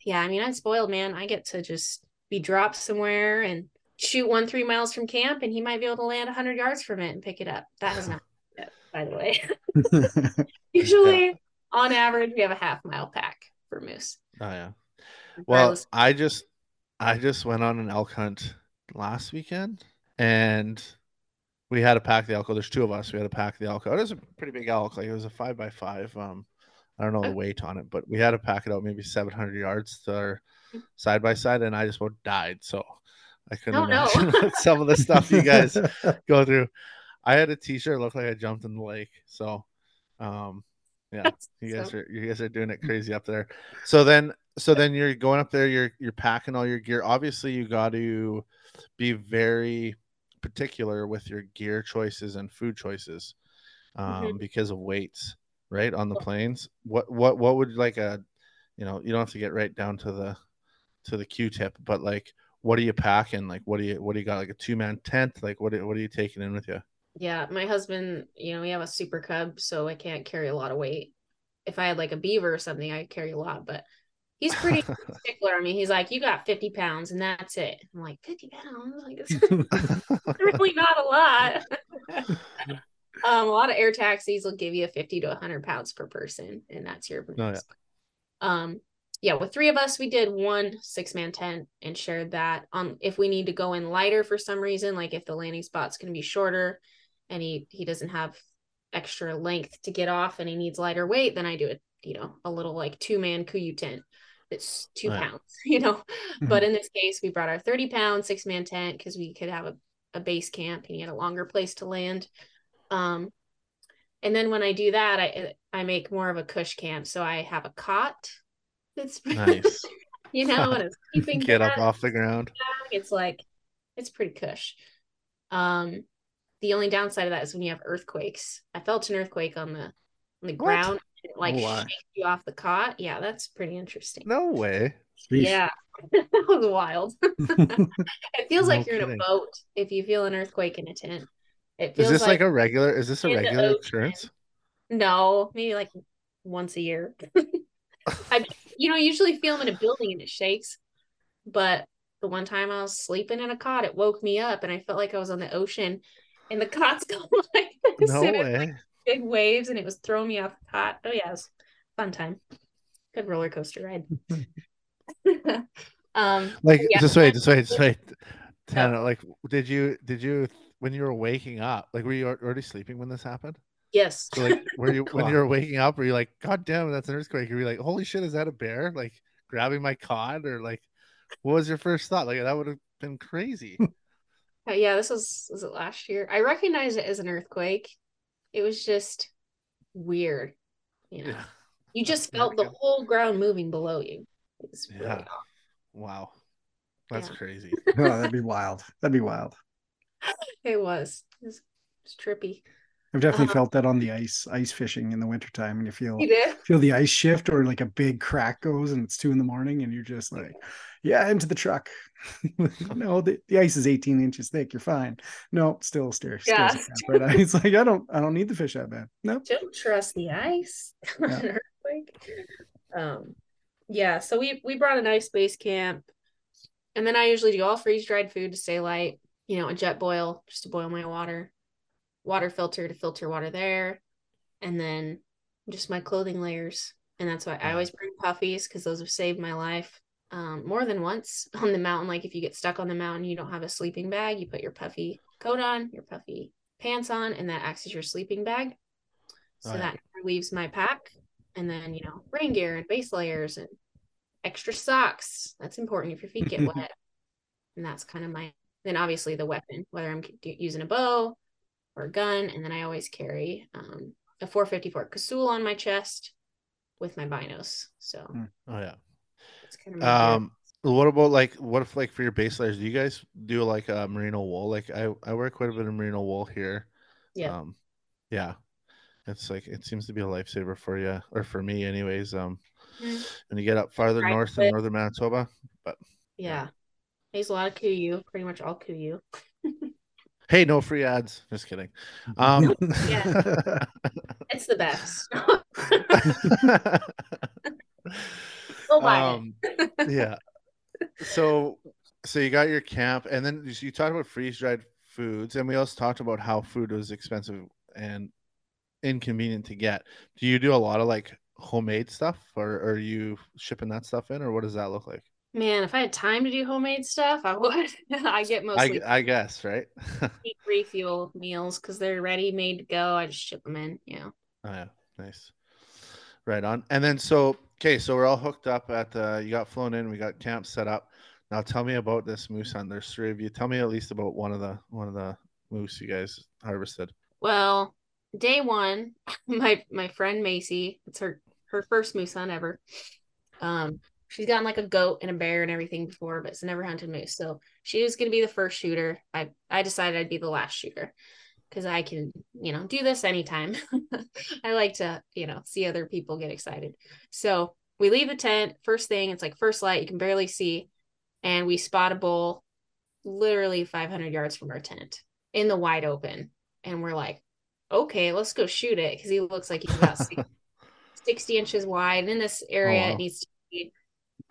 yeah, I mean I'm spoiled, man. I get to just be dropped somewhere and shoot one three miles from camp and he might be able to land 100 yards from it and pick it up that has not yet, by the way usually on average we have a half mile pack for moose Oh yeah. Well, I just I just went on an elk hunt last weekend and we had to pack the elk. There's two of us. We had to pack the elk. It was a pretty big elk. Like it was a five by five. Um, I don't know the weight on it, but we had to pack it out maybe 700 yards to our side by side, and I just about died. So I couldn't Oh, imagine some of the stuff you guys go through. I had a T-shirt looked like I jumped in the lake. So, um, yeah, you guys So- are you guys are doing it crazy up there. So then, so then you're going up there. You're you're packing all your gear. Obviously, you got to be very particular with your gear choices and food choices, um, Mhm. because of weights, right? On the planes. What what what would like a, you know, you don't have to get right down to the to the Q-tip, but like, what are you packing? Like, what do you what do you got? Like a two man tent? Like, what are- what are you taking in with you? yeah my husband you know we have a super cub so i can't carry a lot of weight if I had like a beaver or something, I carry a lot, but he's pretty particular. I mean, he's like, you got 50 pounds and that's it. I'm like, 50 pounds? Like, it's really not a lot. Um, a lot of air taxis will give you a 50 to 100 pounds per person, and that's your Oh, yeah. um yeah with three of us we did one six man tent and shared that. Um if we need to go in lighter for some reason like if the landing spot's going to be shorter and he he doesn't have extra length to get off and he needs lighter weight then i do it you know a little like two man KUIU tent. It's two Right. pounds you know? But in this case we brought our 30 pound six man tent because we could have a, a base camp and he had a longer place to land um and then when i do that i i make more of a cush camp. So i have a cot that's nice. you know and a sleeping Get up bag. off the ground. it's like it's pretty cush um the only downside of that is when you have earthquakes. I felt an earthquake on the on the What? ground it like Oh, shakes you off the cot. Yeah that's pretty interesting. No way. yeah. That was wild. It feels No like you're in a boat if you feel an earthquake in a tent it Is feels this like, like, a regular? Is this a regular occurrence? no maybe like once a year i you know usually feel them in a building and it shakes but the one time i was sleeping in a cot it woke me up and i felt like i was on the ocean and the cot's going like this No was, like, way. big waves and it was throwing me off the cot oh yeah it was fun time good roller coaster ride um Like Yeah. just wait, just wait, just wait. Tana, like did you did you when you were waking up, like were you already sleeping when this happened? yes So like were you when Wow. you were waking up, were you like, God damn, that's an earthquake? Were you like, Holy shit, is that a bear? Like grabbing my cot or like what was your first thought? Like that would have been crazy. Uh, yeah, this was was it last year? I recognized it as an earthquake. It was just weird, you know. Yeah. You just felt the whole ground moving below you. It was really Yeah. odd. Wow. That's Yeah. crazy. oh, that'd be wild. That'd be wild. It was. It was, it was trippy. I've definitely Uh-huh. felt that on the ice, ice fishing in the wintertime, and you feel You feel the ice shift or like a big crack goes and it's two in the morning and you're just like, yeah, into the truck. no, the, the ice is 18 inches thick. You're fine. No, still stares. Yeah. But it's like I don't I don't need the fish that bad. Nope. Don't trust the ice. Yeah. Um yeah, so we we brought an ice base camp. And then I usually do all freeze dried food to stay light, you know, a Jetboil just to boil my water, water filter to filter water there, and then just my clothing layers. And that's why I always bring puffies because those have saved my life um, more than once on the mountain. Like if you get stuck on the mountain, you don't have a sleeping bag, you put your puffy coat on, your puffy pants on, and that acts as your sleeping bag. So yeah. that leaves my pack. And then, you know, rain gear and base layers and extra socks. That's important if your feet get wet. And that's kind of my, then obviously the weapon, whether I'm using a bow or a gun. And then I always carry um, a 454 Casull on my chest with my binos. So Mm. Oh yeah. it's kind of. Um, what about like what if like for your base layers? Do you guys do like a merino wool? Like I I wear quite a bit of merino wool here. Yeah. Um, yeah. It's like it seems to be a lifesaver for you or for me, anyways. Um, Mm. when you get up farther Right, north in northern Manitoba. But yeah. I use a lot of KUIU, pretty much all KUIU. Hey, no free ads. Just kidding. Um, yeah, It's the best. Go buy it. um, yeah. So, so you got your camp, and then you- you talked about freeze dried foods, and we also talked about how food was expensive and inconvenient to get. Do you do a lot of like homemade stuff, or, or are you shipping that stuff in, or what does that look like? Man, if I had time to do homemade stuff, I would. I get I, mostly I guess, right? oh refuel meals because they're ready, made to go. I just ship them in. Yeah. yeah, nice. Right on. And then so okay, so we're all hooked up at the. You got flown in. We got camp set up. Now tell me about this moose hunt. There's three of you. Tell me at least about one of the one of the moose you guys harvested. Well, day one, my my friend Macy, it's her her first moose hunt ever. Um, she's gotten like a goat and a bear and everything before, but it's never hunted moose. So she was gonna be the first shooter. I I decided I'd be the last shooter because I can, you know, do this anytime. I like to, you know, see other people get excited. So we leave the tent. First thing, it's like first light, you can barely see, and we spot a bull literally 500 yards from our tent in the wide open. And we're like, okay, let's go shoot it because he looks like he's about six, 60 inches wide. And in this oh, area, wow. it needs to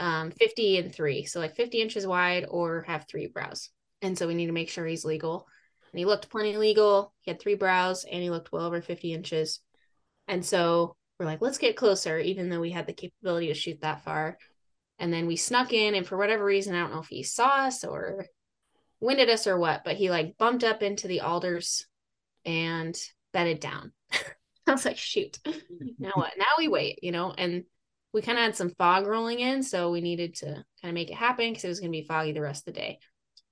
um, 50 and three. So like 50 inches wide or have three brows. And so we need to make sure he's legal. And he looked plenty legal. He had three brows and he looked well over 50 inches. And so we're like, let's get closer, even though we had the capability to shoot that far. And then we snuck in, and for whatever reason, I don't know if he saw us or winded us or what, but he like bumped up into the alders and bedded down. I was like, shoot, now what? Now we wait, you know, and we kind of had some fog rolling in. So we needed to kind of make it happen because it was going to be foggy the rest of the day.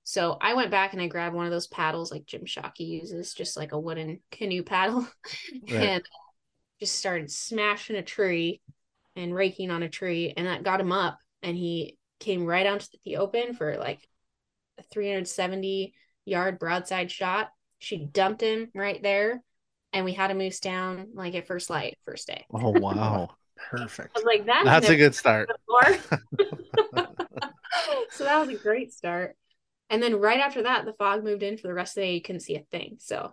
So I went back and I grabbed one of those paddles like Jim Shockey uses, just like a wooden canoe paddle, Right. and uh, just started smashing a tree and raking on a tree. And that got him up. And he came right out to the open for like a 370 yard broadside shot. She dumped him right there. And we had a moose down like at first light, first day. Oh wow. Perfect. I was like, that's, That's a good start. so that was a great start. And then right after that, the fog moved in for the rest of the day. You couldn't see a thing. So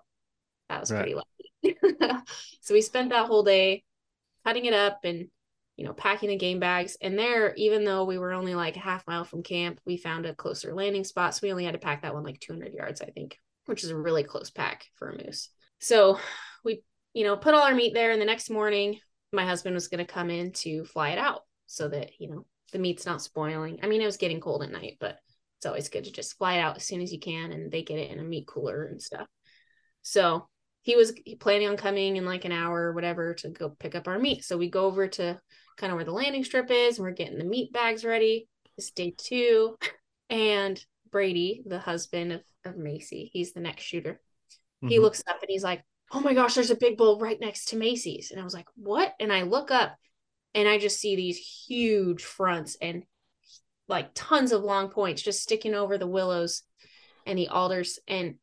that was Right. pretty lucky. so we spent that whole day cutting it up and you know packing the game bags. And there, even though we were only like a half mile from camp, we found a closer landing spot. So we only had to pack that one like 200 yards, I think, which is a really close pack for a moose. So we, you know, put all our meat there. And the next morning, my husband was going to come in to fly it out so that you know the meat's not spoiling. I mean, it was getting cold at night, but it's always good to just fly it out as soon as you can and they get it in a meat cooler and stuff. So he was planning on coming in like an hour or whatever to go pick up our meat. So we go over to kind of where the landing strip is and we're getting the meat bags ready. It's day two. And Brady, the husband of, of Macy, he's the next shooter. He Mhm. looks up and he's like, Oh my gosh, there's a big bull right next to Macy's. And I was like, What? And I look up and I just see these huge fronts and like tons of long points just sticking over the willows and the alders. And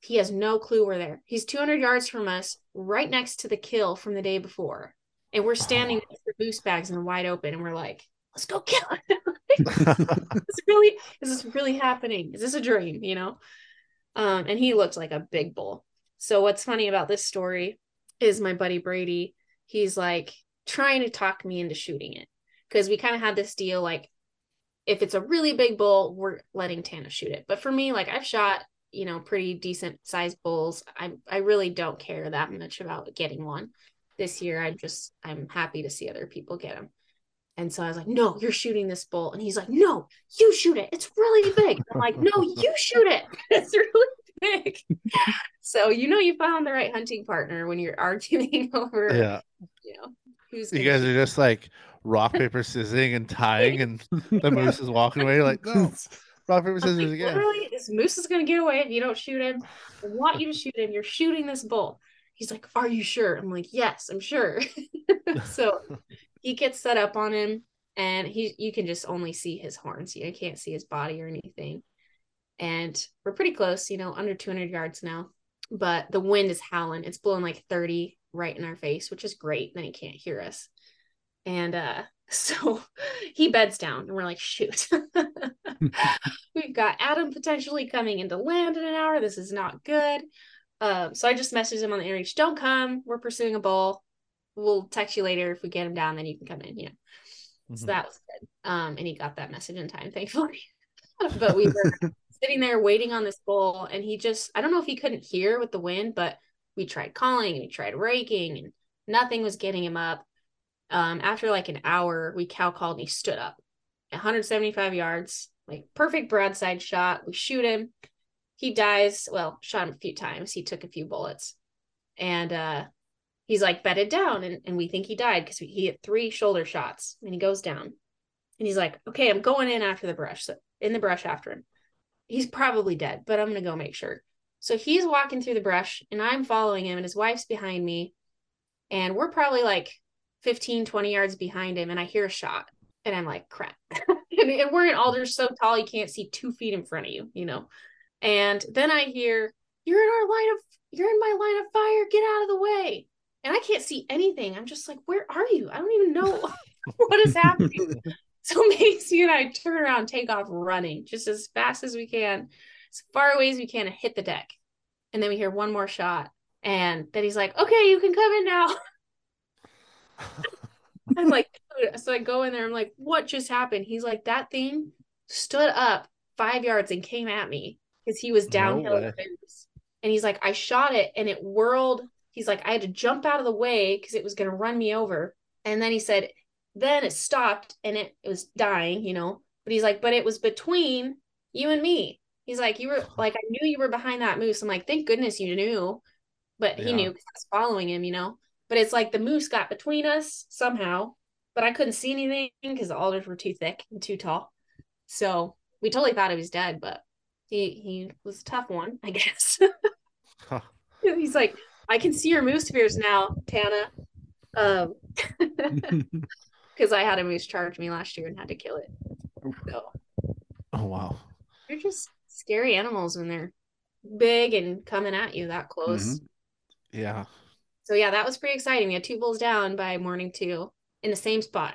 he has no clue we're there. He's 200 yards from us, right next to the kill from the day before. And we're standing Oh. with the goose bags and wide open and we're like, let's go kill it. is really is this really happening? Is this a dream? You know? Um, and he looked like a big bull. So what's funny about this story is my buddy Brady, he's like trying to talk me into shooting it. Because we kind of had this deal like if it's a really big bull, we're letting Tana shoot it. But for me, like I've shot, you know, pretty decent sized bulls. I I really don't care that much about getting one. This year, I'm just I'm happy to see other people get them. And so I was like, no, you're shooting this bull. And he's like, no, you shoot it. It's really big. I'm like, no, you shoot it. It's really big. so you know you found the right hunting partner when you're arguing over, Yeah. you know, who's You guys are just like rock, paper, scissors and tying and the moose is walking away. Like, oh, no, rock, paper, I'm like, scissors again. Literally, this moose is gonna get away if you don't shoot him. I want you to shoot him. You're shooting this bull. He's like, Are you sure? I'm like, Yes, I'm sure. so he gets set up on him, and he you can just only see his horns. You can't see his body or anything. And we're pretty close, you know, under 200 yards now. But the wind is howling. It's blowing like 30 right in our face, which is great. Then he can't hear us. And uh so he beds down and we're like, shoot. We've got Adam potentially coming into land in an hour. This is not good. Um, so I just messaged him on the inReach, don't come. We're pursuing a bull. We'll text you later. If we get him down, then you can come in, you know. So Mhm. that was good. Um, and he got that message in time, thankfully. but we were sitting there waiting on this bull, and he just I don't know if he couldn't hear with the wind, but we tried calling and we tried raking, and nothing was getting him up. Um, after like an hour, we cow called and he stood up 175 yards, like perfect broadside shot. We shoot him. He dies. Well, shot him a few times. He took a few bullets. And uh he's like bedded down and, and we think he died because he hit three shoulder shots and he goes down. And he's like, okay, I'm going in after the brush. So in the brush after him. He's probably dead, but I'm gonna go make sure. So he's walking through the brush and I'm following him, and his wife's behind me. And we're probably like 15, 20 yards behind him, and I hear a shot. And I'm like, crap. and, and we're in alders so tall you can't see two feet in front of you, you know. And then I hear, You're in our line of you're in my line of fire, get out of the way. And I can't see anything. I'm just like, Where are you? I don't even know what is happening. So Macy and I turn around, take off running just as fast as we can, as far away as we can, and hit the deck. And then we hear one more shot. And then he's like, okay, you can come in now. I'm like, dude. So I go in there. I'm like, what just happened? He's like, that thing stood up five yards and came at me because he was downhill. boots. and he's like, I shot it and it whirled. He's like, I had to jump out of the way because it was going to run me over. And then he said, then it stopped and it, it was dying, you know. But he's like, but it was between you and me. He's like, you were like, I knew you were behind that moose. I'm like, thank goodness you knew. But he Yeah. knew because I was following him, you know. But it's like the moose got between us somehow, but I couldn't see anything because the alders were too thick and too tall. So we totally thought he was dead, but he he was a tough one, I guess. Huh. He's like, I can see your moose fears now, Tana. Um, because I had a moose charge me last year and had to kill it. So Oh wow. they're just scary animals when they're big and coming at you that close. Mhm. Yeah. So yeah, that was pretty exciting. We had two bulls down by morning two in the same spot.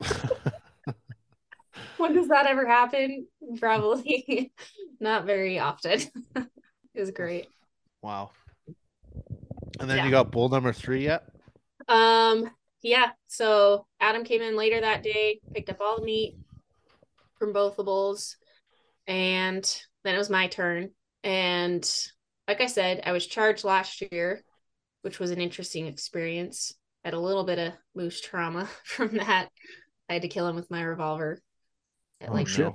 when does that ever happen? Probably not very often. it was great. wow. And then Yeah. you got bull number three yet? Um, yeah. So Adam came in later that day, picked up all the meat from both the bulls, and then it was my turn. And like I said, I was charged last year, which was an interesting experience. I had a little bit of moose trauma from that. I had to kill him with my revolver. At Oh, like shit.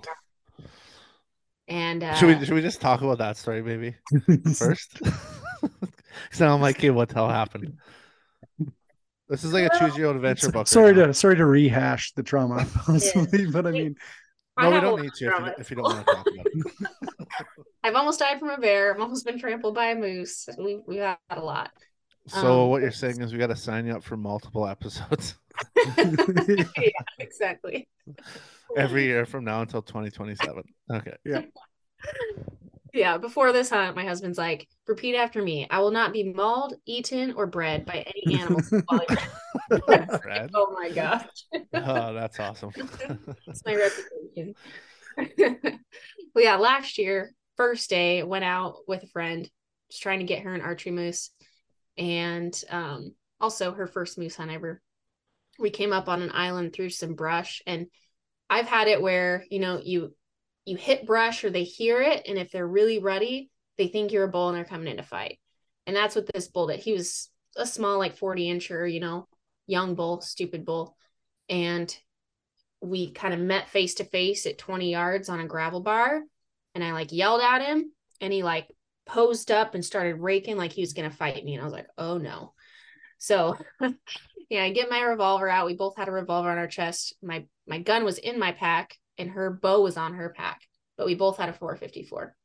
and uh, should we should we just talk about that story maybe first? so I'm like, okay, what the hell happened? This is like a choose your own adventure book. sorry right now. to sorry to rehash the trauma, possibly, but I mean, I No, we don't need to if you, if you don't want to talk about it. I've almost died from a bear. I've almost been trampled by a moose. We we've had a lot. So Um, what you're saying is we got to sign you up for multiple episodes yeah, exactly. every year from now until 2027. Okay. Yeah, before this hunt, my husband's like, repeat after me. I will not be mauled, eaten, or bred by any animal. while oh my gosh. Oh, that's awesome. That's my reputation. well, yeah, last year, first day, went out with a friend, just trying to get her an archery moose. And um, also her first moose hunt ever. We came up on an island through some brush, and I've had it where, you know, you you hit brush or they hear it, and if they're really ready, they think you're a bull and they're coming in to fight. And that's what this bull did. He was a small, like 40 incher, you know, young bull, stupid bull. And we kind of met face to face at 20 yards on a gravel bar. And I like yelled at him and he like posed up and started raking like he was to fight me. And I was like, oh no. So yeah, I get my revolver out. We both had a revolver on our chest. My my gun was in my pack and her bow was on her pack, but we both had a 454.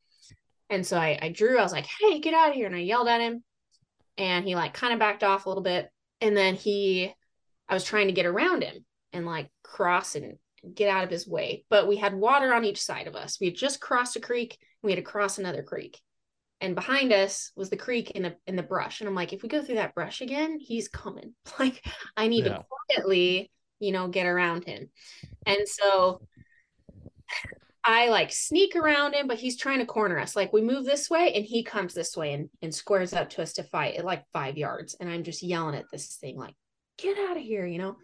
And so I, I drew, I was like, hey, get out of here. And I yelled at him. And he like kind of backed off a little bit. And then he I was trying to get around him and like cross and get out of his way. But we had water on each side of us. We had just crossed a creek and we had to cross another creek. And behind us was the creek in the in the brush. And I'm like, if we go through that brush again, he's coming. Like I need Yeah. to quietly, you know, get around him. And so I like sneak around him, but he's trying to corner us. Like we move this way and he comes this way and, and squares up to us to fight at like five yards. And I'm just yelling at this thing, like, get out of here, you know?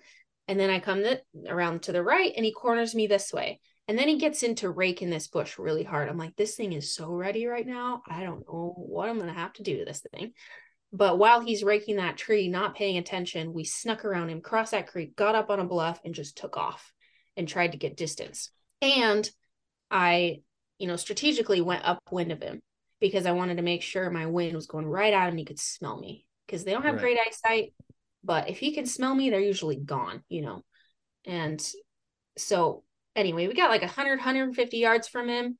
And then I come around to the right and he corners me this way. And then he gets into raking this bush really hard. I'm like, this thing is so ready right now. I don't know what I'm going to have to do to this thing. But while he's raking that tree, not paying attention, we snuck around him, crossed that creek, got up on a bluff, and just took off and tried to get distance. And I, you know, strategically went upwind of him because I wanted to make sure my wind was going right at him and he could smell me because they don't have Right. great eyesight. But if he can smell me, they're usually gone, you know. And so, anyway, we got like 100, 150 yards from him,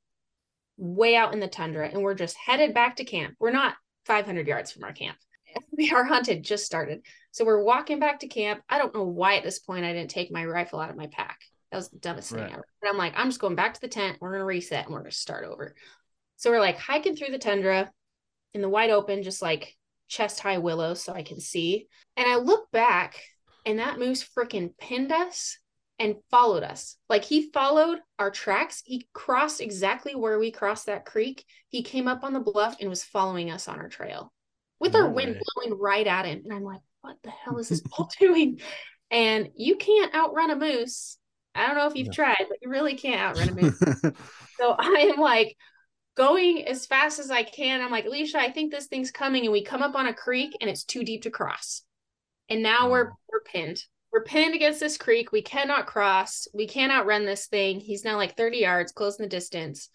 way out in the tundra, and we're just headed back to camp. We're not 500 yards from our camp. We are hunted just started. So we're walking back to camp. I don't know why at this point I didn't take my rifle out of my pack. That was the dumbest Right. thing ever. But I'm like, I'm just going back to the tent. We're going to reset and we're going to start over. So we're like hiking through the tundra in the wide open, just like chest high willows so I can see. And I look back and that moose freaking pinned us and followed us. Like he followed our tracks. He crossed exactly where we crossed that creek. He came up on the bluff and was following us on our trail with No our wind blowing right at him. And I'm like, what the hell is this bull doing? And you can't outrun a moose. I don't know if you've No. tried, but you really can't outrun a. So I am like going as fast as I can. I'm like, Alicia, I think this thing's coming. And we come up on a creek and it's too deep to cross. And now we're Oh. we're pinned. We're pinned against this creek. We cannot cross. We can't outrun this thing. He's now like 30 yards, close in the distance.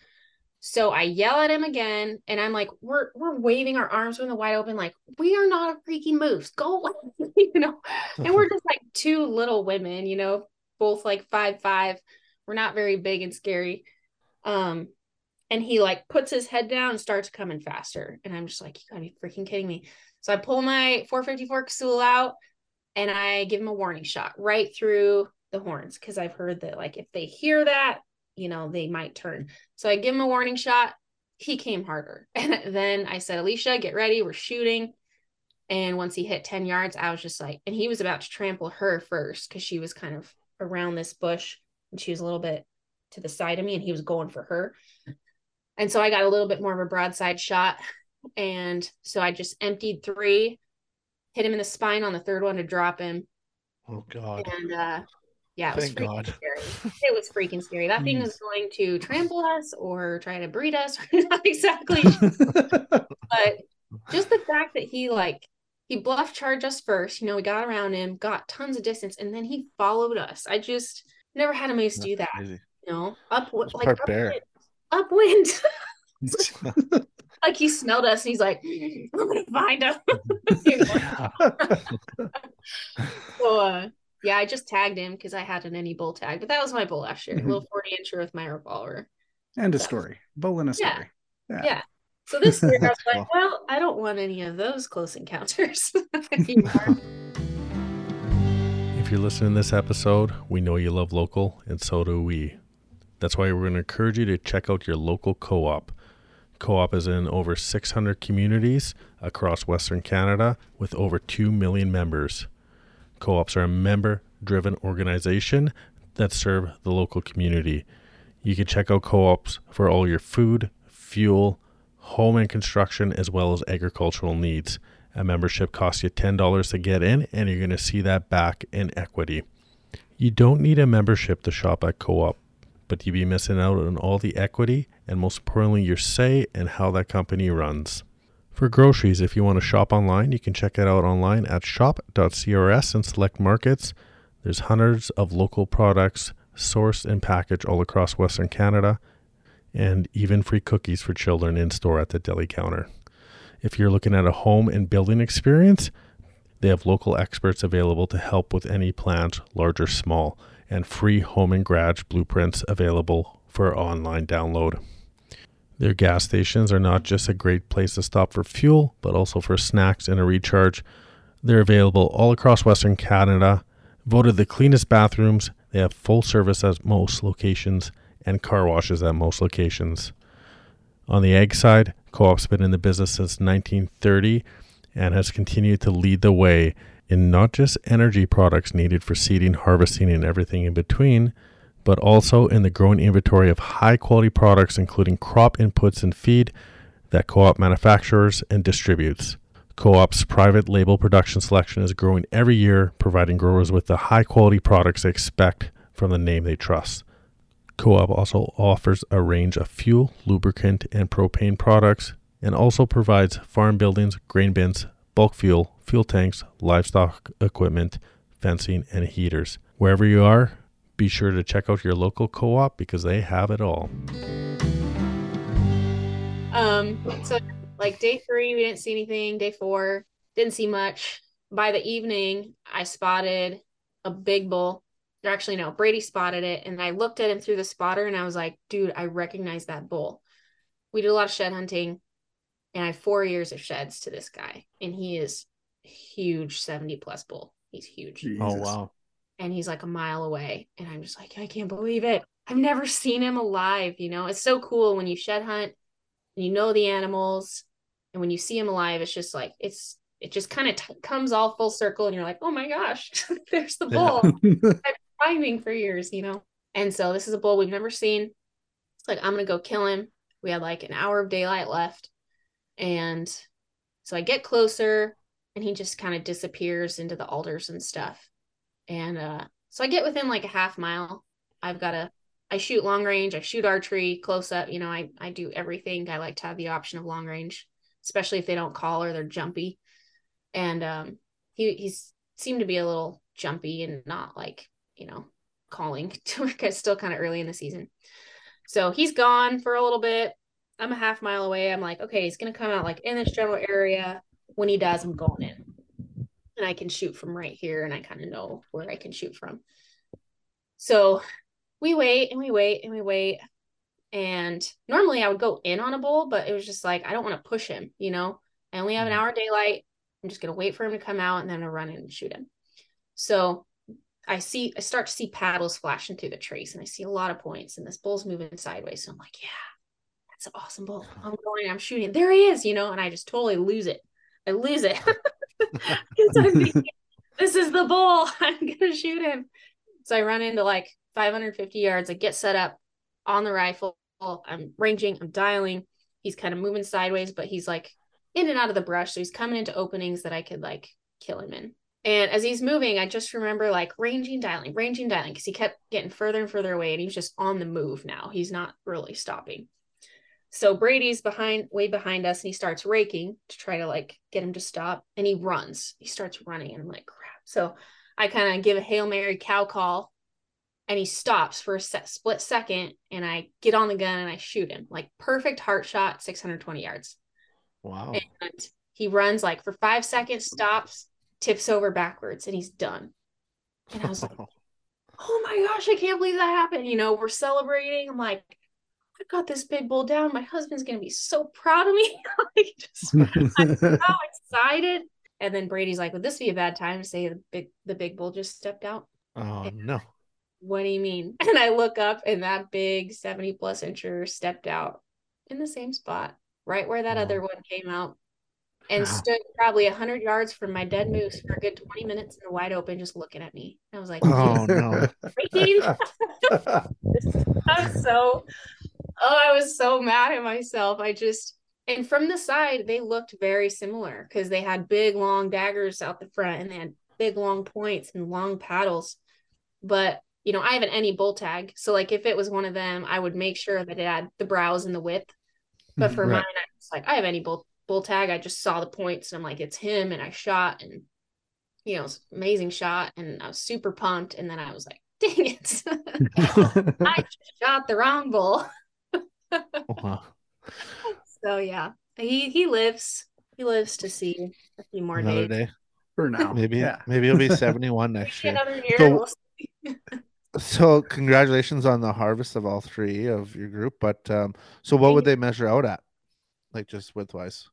So I yell at him again, and I'm like, we're we're waving our arms in the wide open, like we are not a freaking moose. Go away, you know. And we're just like two little women, you know, both like five five. We're not very big and scary. Um, and he like puts his head down and starts coming faster. And I'm just like, you gotta be freaking kidding me. So I pull my 454 Casull out and I give him a warning shot right through the horns because I've heard that like if they hear that, you know, they might turn. So I give him a warning shot. He came harder. And then I said, Alicia, get ready. We're shooting. And once he hit 10 yards, I was just like, and he was about to trample her first because she was kind of around this bush and she was a little bit to the side of me and he was going for her. And so I got a little bit more of a broadside shot. And so I just emptied three, hit him in the spine on the third one to drop him. Oh God. And uh yeah, it was Thank freaking God. scary. It was freaking scary. That thing was going to trample us or try to breed us. Not exactly but just the fact that he like he bluff charged us first you know we got around him got tons of distance and then he followed us i just never had a moose do that crazy. you know up like upwind, upwind. like he smelled us and he's like i'm gonna find him so uh yeah i just tagged him because i had an any bull tag but that was my bull last year a little 40 incher with my revolver and a story. Bull and a Yeah. story. yeah so this year i was like cool. well i don't want any of those close encounters If you're listening to this episode, we know you love local, and so do we. That's why we're going to encourage you to check out your local co op. Co op is in over 600 communities across Western Canada with over 2 million members. Co ops are a member driven organization that serve the local community. You can check out co ops for all your food, fuel, home and construction, as well as agricultural needs. A membership costs you $10 to get in, and you're going to see that back in equity. You don't need a membership to shop at co op, but you'd be missing out on all the equity and, most importantly, your say and how that company runs. For groceries, if you want to shop online, you can check it out online at shop.crs and select markets. There's hundreds of local products sourced and packaged all across Western Canada, and even free cookies for children in store at the deli counter. If you're looking at a home and building experience, they have local experts available to help with any plans, large or small, and free home and garage blueprints available for online download. Their gas stations are not just a great place to stop for fuel, but also for snacks and a recharge. They're available all across Western Canada. Voted the cleanest bathrooms. They have full service at most locations and car washes at most locations. On the ag side, Co-op's been in the business since 1930 and has continued to lead the way in not just energy products needed for seeding, harvesting, and everything in between, but also in the growing inventory of high quality products, including crop inputs and feed that Co op manufactures and distributes. Co op's private label production selection is growing every year, providing growers with the high quality products they expect from the name they trust. Co op also offers a range of fuel, lubricant, and propane products, and also provides farm buildings, grain bins, bulk fuel, fuel tanks, livestock equipment, fencing, and heaters. Wherever you are, be sure to check out your local co op because they have it all. Um, so like day three, we didn't see anything. Day four, didn't see much. By the evening, I spotted a big bull. Or actually, no, Brady spotted it, and I looked at him through the spotter, and I was like, "Dude, I recognize that bull." We did a lot of shed hunting, and I have four years of sheds to this guy, and he is huge, seventy plus bull. He's huge Oh wow. and he's like a mile away and i'm just like i can't believe it i've never seen him alive you know it's so cool when you shed hunt and you know the animals and when you see him alive it's just like it's it just kind of t- comes all full circle and you're like oh my gosh there's the Yeah. bull finding for years you know and so this is a bull we've never seen it's like i'm gonna go kill him we had like an hour of daylight left and so i get closer and he just kind of disappears into the alders and stuff And uh, so I get within like a half mile. I've got a I shoot long range, I shoot archery, close up, you know, I I do everything. I like to have the option of long range, especially if they don't call or they're jumpy. And um he he's seemed to be a little jumpy and not like, you know, calling to work. It's still kind of early in the season. So he's gone for a little bit. I'm a half mile away. I'm like, okay, he's gonna come out like in this general area. When he does, I'm going in. And I can shoot from right here, and I kind of know where I can shoot from. So we wait and we wait and we wait. And normally I would go in on a bull, but it was just like I don't want to push him, you know. I only have an mm-hmm. hour daylight. I'm just gonna wait for him to come out and then I run in and shoot him. So I see I start to see paddles flashing through the trace and I see a lot of points and this bull's moving sideways. So I'm like, yeah, that's an awesome bull. I'm going, I'm shooting. There he is, you know, and I just totally lose it. I lose it. thinking, this is the bull. I'm gonna shoot him. So I run into like 550 yards. I get set up on the rifle. I'm ranging, I'm dialing. He's kind of moving sideways, but he's like in and out of the brush. So he's coming into openings that I could like kill him in. And as he's moving, I just remember like ranging, dialing, ranging, dialing, because he kept getting further and further away and he was just on the move now. He's not really stopping. So Brady's behind, way behind us, and he starts raking to try to like get him to stop. And he runs. He starts running, and I'm like, crap. So I kind of give a Hail Mary cow call, and he stops for a set, split second. And I get on the gun and I shoot him like perfect heart shot, 620 yards. Wow. And he runs like for five seconds, stops, tips over backwards, and he's done. And I was like, oh my gosh, I can't believe that happened. You know, we're celebrating. I'm like, I got this big bull down. My husband's gonna be so proud of me. like just I'm so excited. And then Brady's like, would this be a bad time to say the big the big bull just stepped out? oh no. What do you mean? And I look up and that big 70 plus incher stepped out in the same spot, right where that Wow. other one came out. And Wow. stood probably a hundred yards from my dead moose for a good 20 minutes in the wide open, just looking at me. I was like, Oh no. "Raking?" I was so oh, I was so mad at myself. I just and from the side they looked very similar because they had big long daggers out the front and they had big long points and long paddles. But you know, I haven't any bull tag. So like if it was one of them, I would make sure that it had the brows and the width. But mm, for Right. mine, I was like, I have any bull bull tag. I just saw the points and I'm like, it's him and I shot and you know, it's an amazing shot and I was super pumped. And then I was like, dang it. I shot the wrong bull. wow. So yeah, he he lives. He lives to see a few more Another days. day. For now. Maybe Yeah. maybe he'll be 71 next year. Another year. So- we'll see. So congratulations on the harvest of all three of your group. But um, so what would they measure out at? Like just width wise?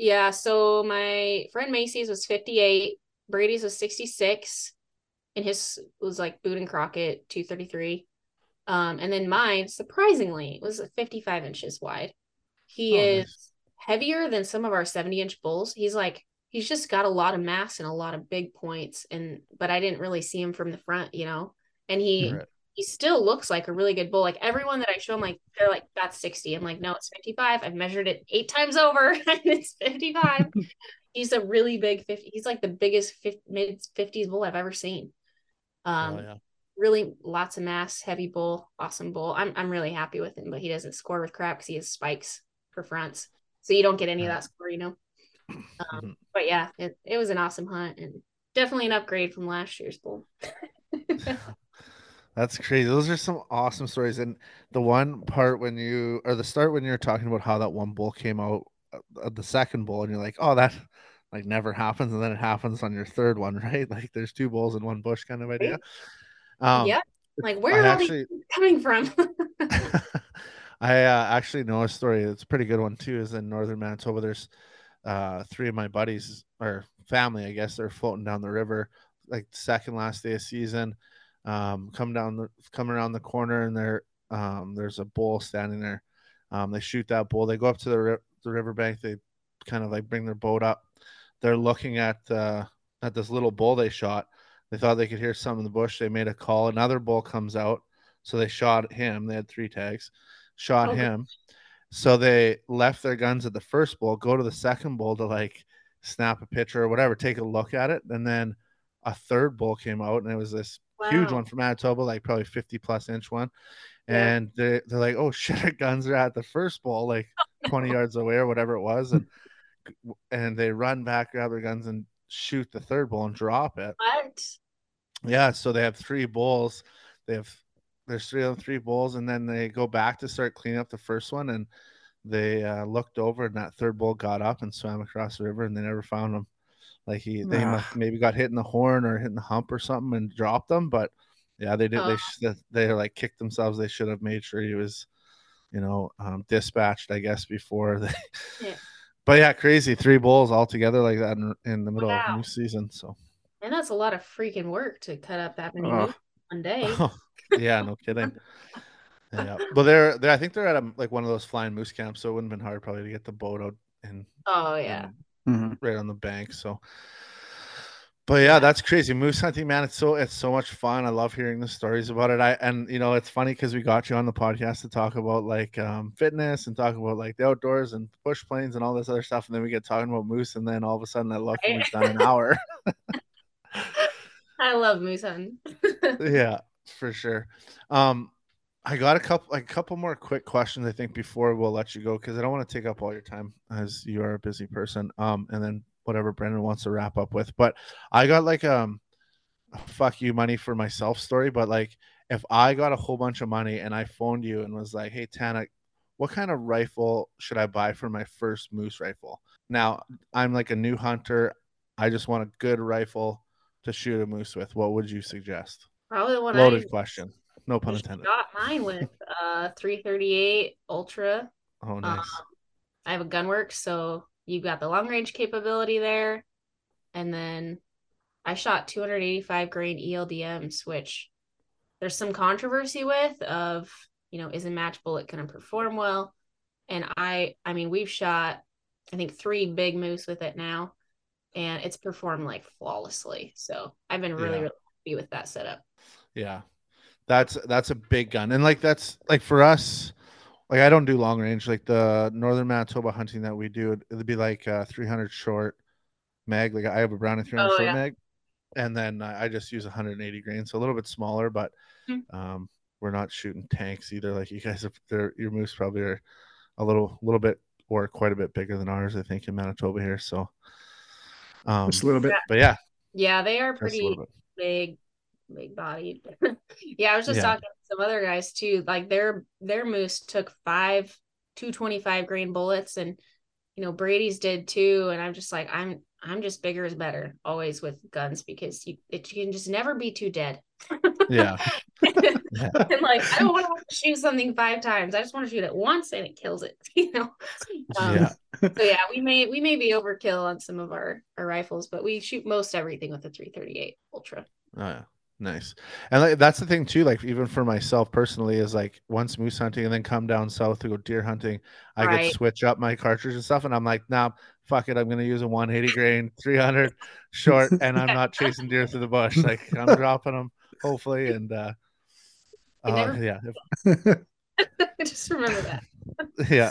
Yeah. So my friend Macy's was 58. Brady's was 66. And his was like Boone and Crockett 233. Um, and then mine, surprisingly, was 55 inches wide. He Oh, is nice. heavier than some of our 70 inch bulls. He's like, he's just got a lot of mass and a lot of big points. And, but I didn't really see him from the front, you know? And he, Right. He still looks like a really good bull. Like everyone that I show him, like, they're like, that's 60. I'm like, no, it's 55. I've measured it eight times over and it's 55. he's a really big 50. He's like the biggest mid 50s bull I've ever seen. Um, oh, yeah. really lots of mass, heavy bull, awesome bull. I'm I'm really happy with him, but he doesn't score with crap because he has spikes for fronts, so you don't get any of that score, you know. Um, Mhm. but yeah, it, it was an awesome hunt and definitely an upgrade from last year's bull. That's crazy. Those are some awesome stories. And the one part when you or the start when you're talking about how that one bull came out uh, the second bull and you're like, oh, that like never happens, and then it happens on your third one, right? Like there's two bulls in one bush kind of idea. Um, yeah, like where I are all actually these coming from? I uh, actually know a story. It's a pretty good one too. Is in northern Manitoba. There's uh, three of my buddies or family, I guess. They're floating down the river, like second last day of season. Um, come down the come around the corner, and there um, there's a bull standing there. Um, they shoot that bull. They go up to the ri- the riverbank. They kind of like bring their boat up. They're looking at uh, at this little bull they shot. They thought they could hear some in the bush. They made a call. Another bull comes out. So they shot him. They had three tags, shot Oh, him. So they left their guns at the first bull, go to the second bull to like snap a picture or whatever, take a look at it. And then a third bull came out, and it was this huge one from Manitoba, like probably 50 plus inch one. Yeah. And they, they're like, oh shit, our guns are at the first bull, like 20 yards away or whatever it was. And and they run back, grab their guns, and shoot the third bull and drop it. What? Yeah, so they have three bulls. They have there's three of them, three bulls, and then they go back to start cleaning up the first one, and they uh, looked over, and that third bull got up and swam across the river, and they never found him. Like he, they Ah. must, maybe got hit in the horn or hit in the hump or something and dropped them, but yeah, they did. They Oh. they like kicked themselves. They should have made sure he was, you know, um, dispatched. I guess before they. Yeah. But yeah, crazy three bulls all together like that in, in the middle Wow. of new season. So And that's a lot of freaking work to cut up that many Oh. moose one day. yeah, no kidding. Yeah, but they're, they're I think they're at a, like one of those flying moose camps, so it wouldn't have been hard probably to get the boat out and, Oh yeah. and Mhm. right on the bank. So, but yeah, that's crazy. Moose hunting, man. It's so it's so much fun. I love hearing the stories about it. I and you know it's funny because we got you on the podcast to talk about like um, fitness and talk about like the outdoors and push planes and all this other stuff, and then we get talking about moose, and then all of a sudden I look and we've done an hour. I love moose hunting. yeah, for sure. Um, I got a couple, like a couple more quick questions. I think before we'll let you go because I don't want to take up all your time as you are a busy person. Um, and then whatever Brennan wants to wrap up with. But I got like um, fuck you money for myself story. But like, if I got a whole bunch of money and I phoned you and was like, "Hey Tana, what kind of rifle should I buy for my first moose rifle?" Now I'm like a new hunter. I just want a good rifle to shoot a moose with. What would you suggest? Probably the one Loaded I question. No pun intended. got mine with uh 338 Ultra. Oh, nice. Um, I have a Gunwerks, so you've got the long range capability there. And then I shot 285 grain ELDMs, which there's some controversy with of, you know, is a match bullet going to perform well? And I, I mean, we've shot, I think, three big moose with it now, and it's performed like flawlessly. So I've been really, Yeah. really happy with that setup. yeah, that's that's a big gun, and like that's like for us. Like I don't do long range. Like the northern Manitoba hunting that we do, it, would be like uh, 300 short mag. Like I have a Browning 300 Oh, short yeah. mag, and then I I just use 180 grain, so a little bit smaller. But Hmm. um, we're not shooting tanks either. Like you guys, have, they're, your moose probably are a little little bit or quite a bit bigger than ours. I think in Manitoba here. So, um, Just a little bit. but yeah, Yeah, they are pretty big big bodied yeah i was just Yeah. talking to some other guys too like their their moose took five 225 grain bullets and you know brady's did too and i'm just like i'm i'm just bigger is better always with guns because you it you can just never be too dead Yeah. Yeah. and like i don't want to shoot something five times i just want to shoot it once and it kills it you know um, Yeah. so yeah we may we may be overkill on some of our our rifles but we shoot most everything with a 338 ultra Oh yeah, nice. And like, that's the thing too. Like even for myself personally, is like once moose hunting and then come down south to go deer hunting, I Right. could switch up my cartridge and stuff. And I'm like, nah, fuck it. I'm gonna use a 180 grain, 300 short, and I'm not chasing deer through the bush. Like I'm dropping them hopefully. And uh, uh yeah, if- just remember that yeah.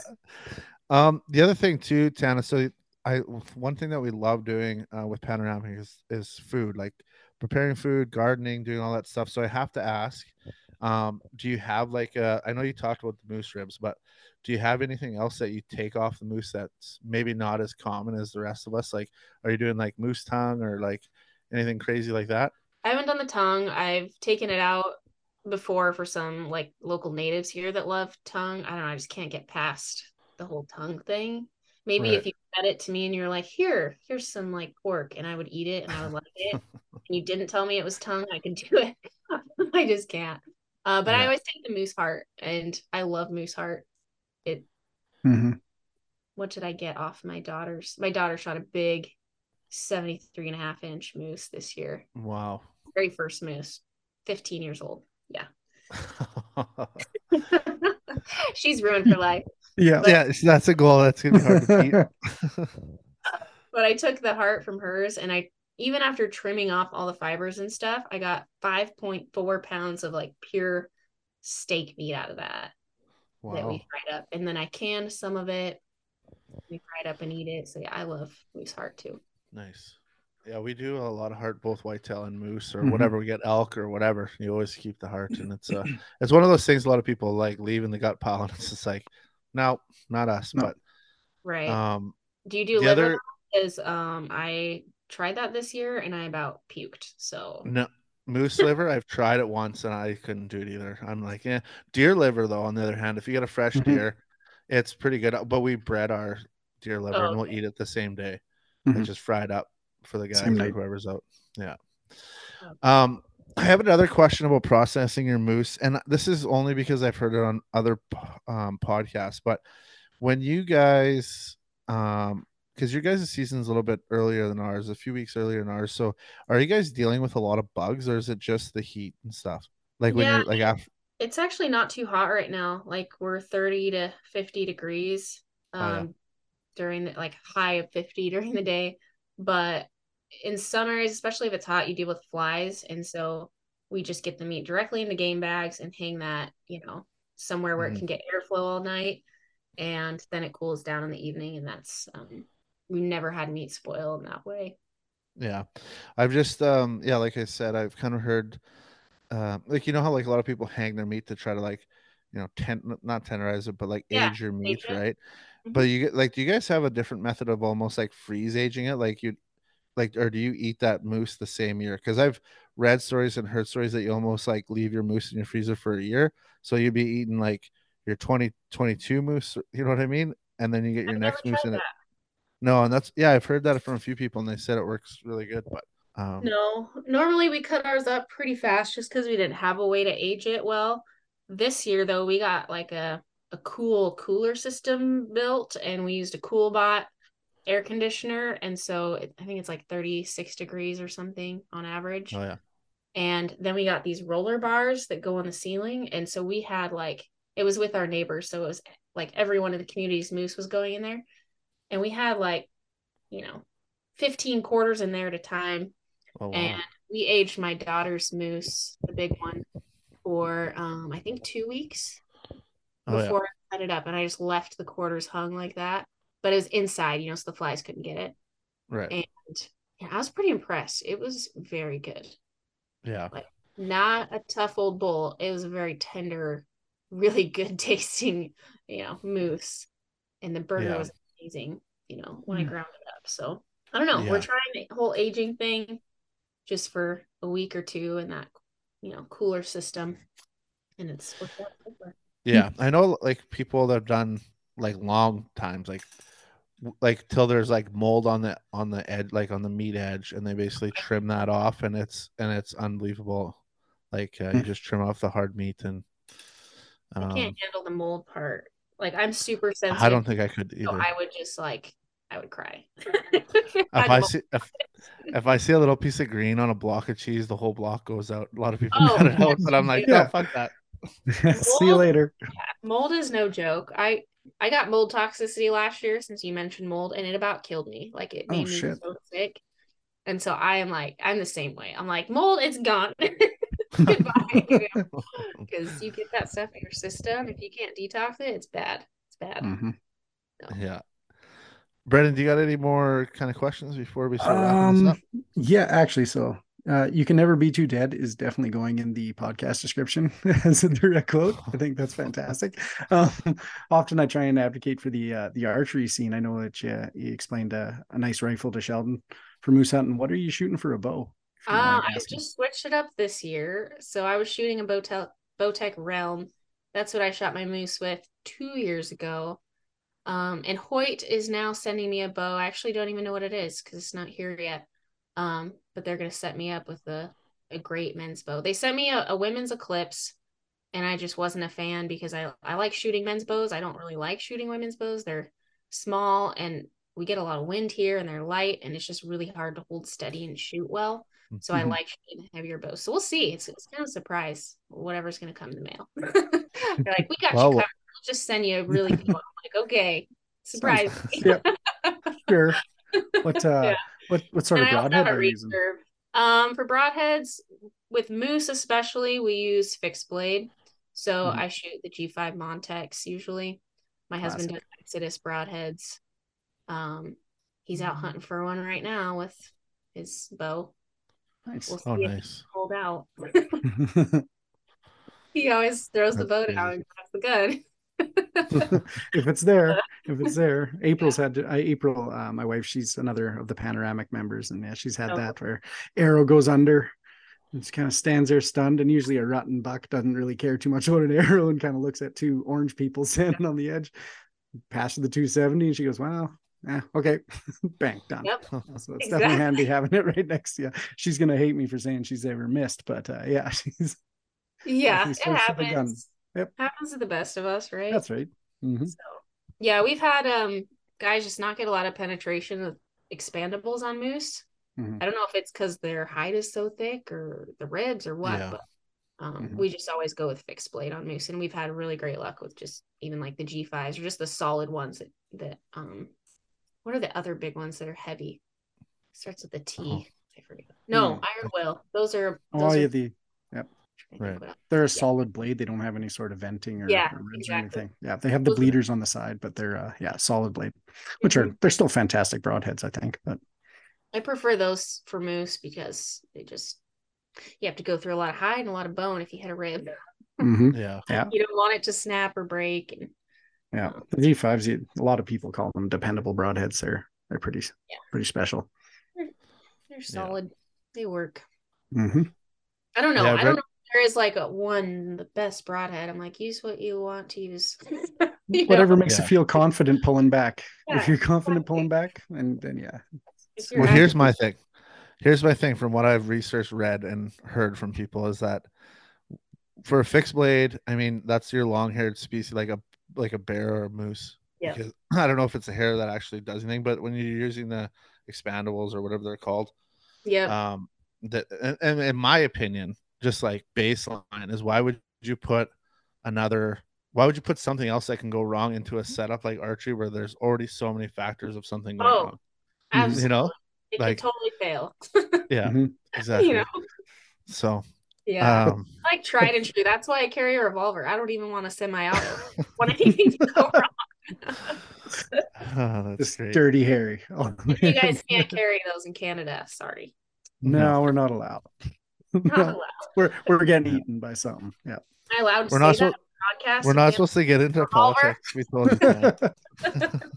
Um, the other thing too, Tana. So I one thing that we love doing uh, with panoramic is is food, like preparing food, gardening, doing all that stuff. So I have to ask, um, do you have like a? I know you talked about the moose ribs, but do you have anything else that you take off the moose that's maybe not as common as the rest of us? Like, are you doing like moose tongue or like anything crazy like that? I haven't done the tongue. I've taken it out before for some like local natives here that love tongue. I don't know. I just can't get past the whole tongue thing. Maybe Right. if you fed it to me and you're like, here, here's some like pork, and I would eat it and I would like it, and you didn't tell me it was tongue, I could do it. I just can't. Uh, but I always take the moose heart, and I love moose heart. It. Mhm. What did I get off my daughter's? My daughter shot a big 73 and a half inch moose this year Wow. very first moose 15 years old yeah she's ruined for life Yeah. yeah, that's a goal. That's gonna be hard to beat. but i took the heart from hers and i even after trimming off all the fibers and stuff i got 5.4 pounds of like pure steak meat out of that that we fried up and then i canned some of it we fried up and eat it so yeah i love moose heart too Nice. Yeah, we do a lot of heart, both whitetail and moose, or Mhm. whatever we get, elk or whatever. You always keep the heart, and it's uh, it's one of those things. A lot of people like leaving the gut pile, and it's just like, no, not us. No. Right. Um, Do you do the liver? other Because um, I tried that this year and I about puked. So no moose liver, I've tried it once and I couldn't do it either. I'm like, yeah, deer liver though. On the other hand, if you get a fresh Mhm. deer, it's pretty good. But we bred our deer liver, Oh, and we'll eat it the same day. Mhm. It's just fried up for the guys Same or night. whoever's out. Yeah. Oh. Um, I have another question about processing your moose, and this is only because I've heard it on other um, podcasts. But when you guys, um, because your guys' season's a little bit earlier than ours, a few weeks earlier than ours, so are you guys dealing with a lot of bugs, or is it just the heat and stuff? Like when Yeah, you're like after, it's actually not too hot right now. Like we're 30 to 50 degrees Oh, um yeah. during the like high of 50 during the day. But in summers, especially if it's hot, you deal with flies. And so we just get the meat directly into game bags and hang that, you know, somewhere where Mhm. it can get airflow all night. And then it cools down in the evening. And that's um we never had meat spoil in that way. Yeah. I've just um yeah, like I said, I've kind of heard um like you know how like a lot of people hang their meat to try to like, you know, ten not tenderize it, but like Yeah, age your meat, right? Mhm. But you get like do you guys have a different method of almost like freeze aging it? Like you like or do you eat that moose the same year? Because I've read stories and heard stories that you almost like leave your moose in your freezer for a year. So you'd be eating like your 2022 moose, you know what I mean? And then you get your I've next moose in it. No, and that's yeah, I've heard that from a few people and they said it works really good, but um No, normally we cut ours up pretty fast just because we didn't have a way to age it well. This year though, we got like a a cool cooler system built and we used a CoolBot air conditioner and so it, I think it's like 36 degrees or something on average. oh yeah. And then we got these roller bars that go on the ceiling and so we had like it was with our neighbors so it was like everyone in the community's moose was going in there and we had like you know 15 quarters in there at a time Oh wow. and we aged my daughter's moose, the big one, for um I think two weeks Oh, yeah. before I cut it up, and I just left the quarters hung like that. But it was inside, you know, so the flies couldn't get it. Right. And yeah, I was pretty impressed. It was very good. Yeah. Like, Not a tough old bull. It was a very tender, really good tasting, you know, moose. And the burger Yeah. was amazing, you know, when I Mm. ground it up. So I don't know. We're trying the whole aging thing just for a week or two in that, you know, cooler system. And it's worked out super. Yeah. I know like people that have done like long times, like like till there's like mold on the on the edge, like on the meat edge, and they basically trim that off and it's and it's unbelievable. Like uh, you Hmm. just trim off the hard meat and I um, can't handle the mold part. Like I'm super sensitive. I don't think I could so either. I would just like I would cry. if I see if, if I see a little piece of green on a block of cheese, the whole block goes out. A lot of people Oh, cut it out, but I'm like, yeah. no, fuck that. See you later. mold is no joke. I I got mold toxicity last year since you mentioned mold, and it about killed me. Like it Oh, made me shit. so sick. And so I am like, I'm the same way. I'm like, mold, it's gone. Goodbye. Because you get that stuff in your system. If you can't detox it, it's bad. It's bad. Mhm. Yeah. Brennan, do you got any more kind of questions before we start wrapping this Um, up? yeah, actually, so uh, you can never be too dead is definitely going in the podcast description as a direct quote. I think that's fantastic. Um, often I try and advocate for the uh, the archery scene. I know that you, you explained a, a nice rifle to Sheldon for moose hunting. What are you shooting for a bow? if you don't Uh, I just switched it up this year. So I was shooting a Bowtech, Bowtech Realm. That's what I shot my moose with two years ago. Um, and Hoyt is now sending me a bow. I actually don't even know what it is because it's not here yet. Um, but they're gonna set me up with a, a great men's bow. They sent me a, a women's eclipse, and I just wasn't a fan because I I like shooting men's bows. I don't really like shooting women's bows. They're small and we get a lot of wind here and they're light and it's just really hard to hold steady and shoot well. So I Mhm. like shooting heavier bows. So we'll see. It's, it's kind of a surprise whatever's going to come in the mail. They're like, we got Well, you covered. We'll just send you a really good one. I'm like, okay, surprise. Yep. Sure. But uh Yeah. What what sort and of broadhead are you using? Um, for broadheads, with moose especially, we use fixed blade. So Mhm. I shoot the G5 Montec usually. My husband does Exodus broadheads. Um, he's out hunting for one right now with his bow. Nice. We'll Oh, nice. pulled out. He always throws the That's bow down crazy. and grabs the gun. if it's there, if it's there, April's had to, I, April, uh, my wife, she's another of the panoramic members, and yeah, she's had Oh. that where arrow goes under, and she kind of stands there stunned, and usually a rotten buck doesn't really care too much about an arrow and kind of looks at two orange people standing on the edge, past the 270, and she goes, "Wow, yeah, okay, bang, done." Yep. So it's Exactly. definitely handy having it right next to you. She's gonna hate me for saying she's ever missed, but uh, yeah, she's Yeah, it close the gun. happens. Yep. Happens to the best of us, right? that's right. Mhm. So yeah, we've had um guys just not get a lot of penetration of expandables on moose. Mhm. I don't know if it's because their hide is so thick or the ribs or what, Yeah. but um Mhm. we just always go with fixed blade on moose, and we've had really great luck with just even like the G fives or just the solid ones that that um what are the other big ones that are heavy? Starts with a T. Oh. I forget. No, Hmm. iron will. Those are Oh, those yeah, the trying to think Right. they're a solid blade. They don't have any sort of venting or, Yeah, or ribs exactly. or anything. Yeah, they have the Those are- bleeders on the side, but they're uh, yeah, solid blade, which Mm-hmm. are they're still fantastic broadheads, I think. But I prefer those for moose because they just you have to go through a lot of hide and a lot of bone if you hit a rib. Mhm. Yeah. yeah, You don't want it to snap or break. And yeah, the G fives. A lot of people call them dependable broadheads. They're they're pretty Yeah. pretty special. they're solid. They work. hmm I don't know. Yeah, I don't know if there is like a one the best broadhead. I'm like, use what you want to use. You know? Whatever makes Yeah. you feel confident pulling back. Yeah, if you're confident pulling back, and then yeah, If you're Well, here's my thing. Here's my thing from what I've researched, read, and heard from people is that for a fixed blade, I mean that's your long-haired species, like a like a bear or a moose. Yeah. Because I don't know if it's a hair that actually does anything, but when you're using the expandables or whatever they're called, yeah. um, that and, and in my opinion, just like baseline is why would you put another why would you put something else that can go wrong into a setup like archery where there's already so many factors of something going Oh, wrong? Absolutely. You know? it like- could totally fail. Yeah, Mhm. exactly. you know? So Yeah. um like tried and true. That's why I carry a revolver. I don't even want a semi-auto. want anything to go wrong. oh, that's great. dirty Harry. Oh, you guys can't carry those in Canada. Sorry. no, we're not allowed. Not No, allowed. we're we're getting eaten by something. Yeah. Am I allowed to We're say not that supposed- on podcast? We're not Yeah. supposed to get into Revolver? politics. We told you that.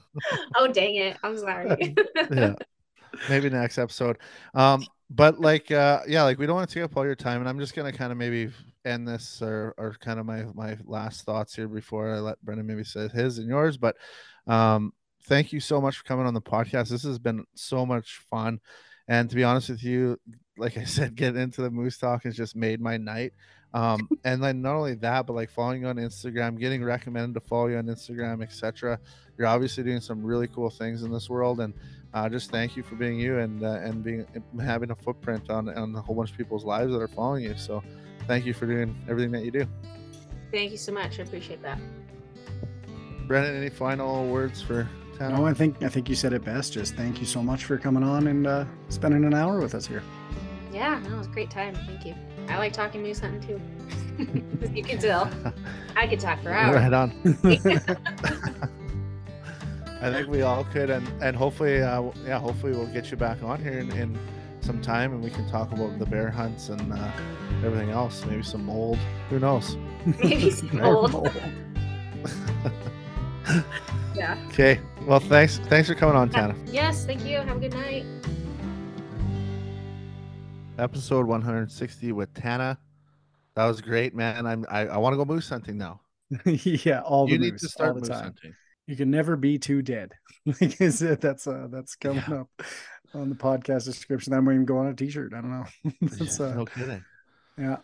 Oh dang it! I'm sorry. yeah maybe next episode um but like uh yeah like we don't want to take up all your time and i'm just gonna kind of maybe end this or or kind of my my last thoughts here before i let Brennan maybe say his and yours but um thank you so much for coming on the podcast this has been so much fun and to be honest with you like i said getting into the moose talk has just made my night um and then not only that but like following you on instagram getting recommended to follow you on instagram etc you're obviously doing some really cool things in this world and uh, just thank you for being you and uh, and being having a footprint on on a whole bunch of people's lives that are following you. So, thank you for doing everything that you do. Thank you so much. I appreciate that. Brennan, any final words for Tana? No, I think I think you said it best. Just thank you so much for coming on and uh, spending an hour with us here. Yeah, no, it was a great time. Thank you. I like talking moose hunting too. As you can tell, I could talk for hours. right on. I think we all could, and and hopefully, uh, yeah, hopefully we'll get you back on here in, in some time, and we can talk about the bear hunts and uh, everything else. Maybe some mold. Who knows? Maybe some Bear old. mold. Yeah. Okay. Well, thanks. Thanks for coming on, Tana. Yes, thank you. Have a good night. Episode 160 with Tana. That was great, man. I'm I, I want to go moose hunting now. yeah, all the you need moose, to start moose time. hunting. You can never be too dead. like I said, that's uh, that's coming Yeah. up on the podcast description. I might even go on a T-shirt. I don't know. that's, Yeah, uh, no kidding. yeah.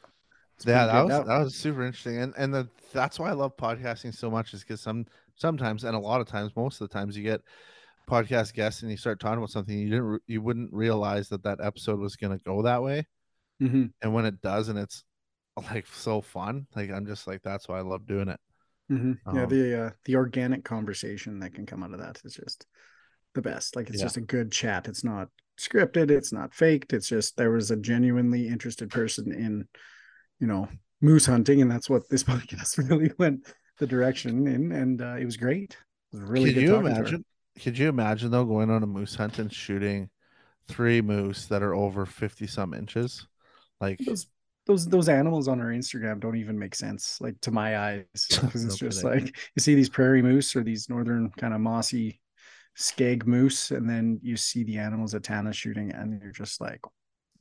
Yeah, that was that was super interesting, and and the, that's why I love podcasting so much is because some sometimes and a lot of times, most of the times, you get podcast guests and you start talking about something you didn't re- you wouldn't realize that that episode was going to go that way, Mhm, and when it does, and it's like so fun, like I'm just like that's why I love doing it. mhm. yeah, Um, the uh, the organic conversation that can come out of that is just the best. Like it's Yeah. just a good chat. It's not scripted. It's not faked. It's just there was a genuinely interested person in, you know, moose hunting, and that's what this podcast really went the direction in, and uh, it was great. It was really Could good. you imagine? Could you imagine though going on a moose hunt and shooting three moose that are over 50 some inches. Like those those those animals on our Instagram don't even make sense, like to my eyes, because it's No just kidding. like you see these prairie moose or these northern kind of mossy skeg moose, and then you see the animals that Tana's shooting, and you're just like,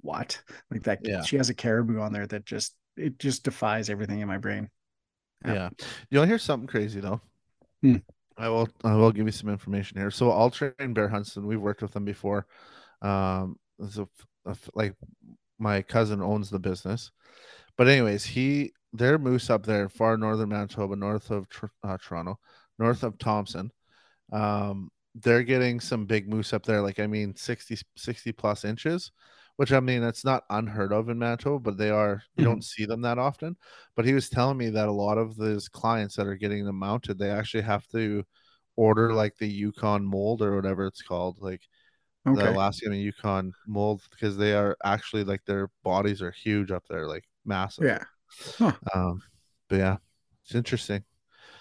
what? Like that? Yeah. She has a caribou on there that just it just defies everything in my brain. Yeah. Yeah. You'll hear something crazy though. Hmm. I will I will give you some information here. So All Train Bear Huntston, we've worked with them before. Um so like my cousin owns the business. But anyways, he their moose up there in far northern Manitoba, north of uh, Toronto, north of Thompson. Um they're getting some big moose up there like I mean 60 60 plus inches, which I mean it's not unheard of in Manitoba, but they are you don't see them that often but he was telling me that a lot of those clients that are getting them mounted they actually have to order like the yukon mold or whatever it's called like the Okay. alaskan and yukon mold because they are actually like their bodies are huge up there like massive Yeah. Huh. um but yeah it's interesting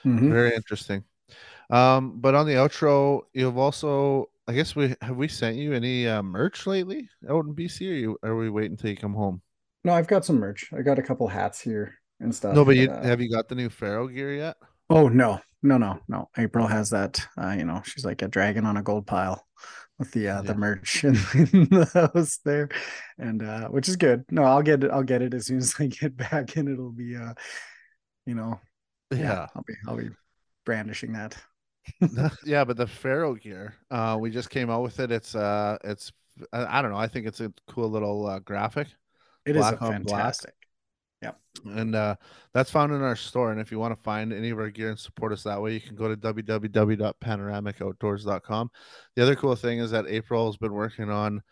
Mhm. very interesting um but on the outro you've also i guess we have we sent you any uh, merch lately out in bc or you are we waiting until you come home No, I've got some merch. I got a couple hats here and stuff. no but you uh, have you got the new pharaoh gear yet Oh no, no, no, no. April has that. Uh, you know, she's like a dragon on a gold pile with the uh, Yeah. the merch in, in the house there, and uh, which is good. No, I'll get it. I'll get it as soon as I get back, and it'll be, uh, you know, yeah I'll be I'll be brandishing that. yeah, but the Pharaoh gear, uh, we just came out with it. It's uh, it's I, I don't know. I think it's a cool little uh, graphic, It is Black black. fantastic. and uh, that's found in our store. And if you want to find any of our gear and support us that way, you can go to www.panoramicoutdoors.com. The other cool thing is that April has been working on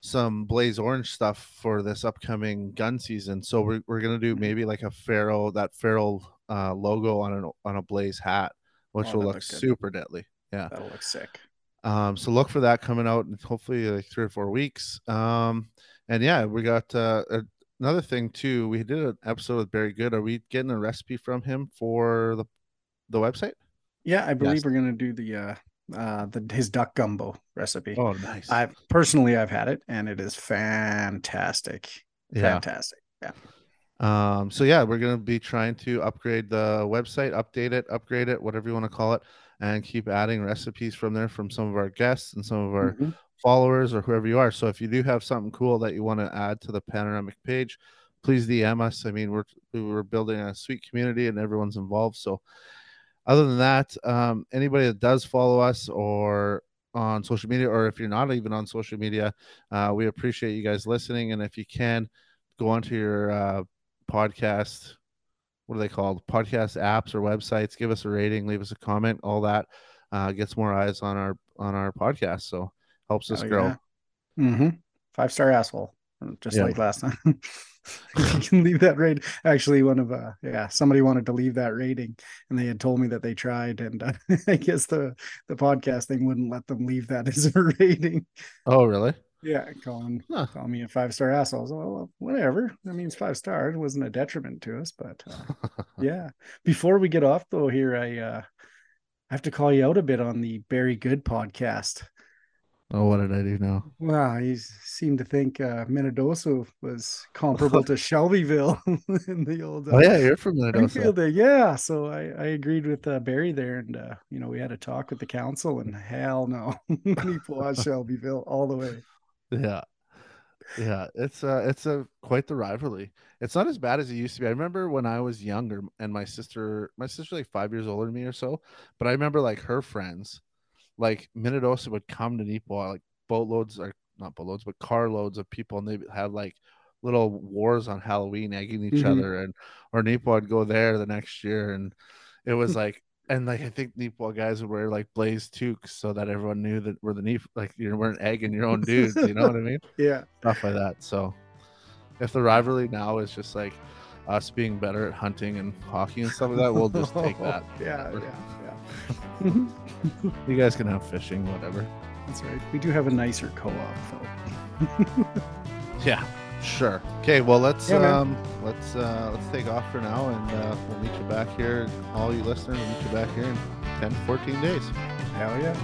some Blaze Orange stuff for this upcoming gun season. So we're we're gonna do Mhm. maybe like a Pharaoh that Pharaoh uh, logo on an on a Blaze hat, which Oh, will look super deadly. Yeah. That'll look sick. Um, so look for that coming out in hopefully like three or four weeks. Um, and yeah, we got uh, another thing too. We did an episode with Barry Good. Are we getting a recipe from him for the the website? Yeah, I believe Yes. we're gonna do the uh uh the his duck gumbo recipe. Oh, nice. I've personally I've had it and it is fantastic. Fantastic. Yeah. Fantastic. Um, so yeah, we're gonna be trying to upgrade the website, update it, upgrade it, whatever you want to call it, and keep adding recipes from there from some of our guests and some of our Mhm. followers or whoever you are. So if you do have something cool that you want to add to the panoramic page, please DM us. I mean, we're we're building a sweet community and everyone's involved. So other than that, um, anybody that does follow us or on social media, or if you're not even on social media, uh, we appreciate you guys listening. And if you can go onto your uh, podcast, what are they called? Podcast apps or websites, give us a rating, leave us a comment, all that uh, gets more eyes on our on our podcast. So helps us Hell grow. yeah. Mm-hmm. Five star asshole, just Yeah. like last time. you can leave that rate. Actually, one of uh, yeah, somebody wanted to leave that rating, and they had told me that they tried, and uh, I guess the the podcast thing wouldn't let them leave that as a rating. Oh, really? Yeah, calling Huh. calling me a five star asshole. Like, well, whatever. That means five star. It wasn't a detriment to us, but uh, yeah. Before we get off though, here I uh, I have to call you out a bit on the Barry Good podcast. oh, what did I do now? Wow, you seem to think uh, Minnedosa was comparable to Shelbyville in the old. Uh, Oh yeah, you're from there. Yeah, so I, I agreed with uh, Barry there, and uh, you know we had a talk with the council, and hell no, he was Shelbyville all the way. Yeah. Yeah, it's uh it's a quite the rivalry. It's not as bad as it used to be. I remember when I was younger and my sister my sister like 5 years older than me or so, but I remember like her friends like Minnedosa would come to Neepawa like boatloads or not boatloads but carloads of people and they had like little wars on Halloween egging each Mhm. other and or Neepawa would go there the next year and it was like and like I think Neepawa guys would wear like blaze toques so that everyone knew that we're the Neep like you weren't egging your own dudes, you know what I mean? Yeah, stuff like that. So if the rivalry now is just like us being better at hunting and hockey and stuff like that, we'll just take that. yeah, Whatever. yeah, yeah. You guys can have fishing, whatever. That's right. We do have a nicer co-op though. Yeah, sure. Okay, well let's Yeah, um let's uh let's take off for now and uh, we'll meet you back here. All you listeners, we'll meet you back here in 10 14 days. Hell yeah.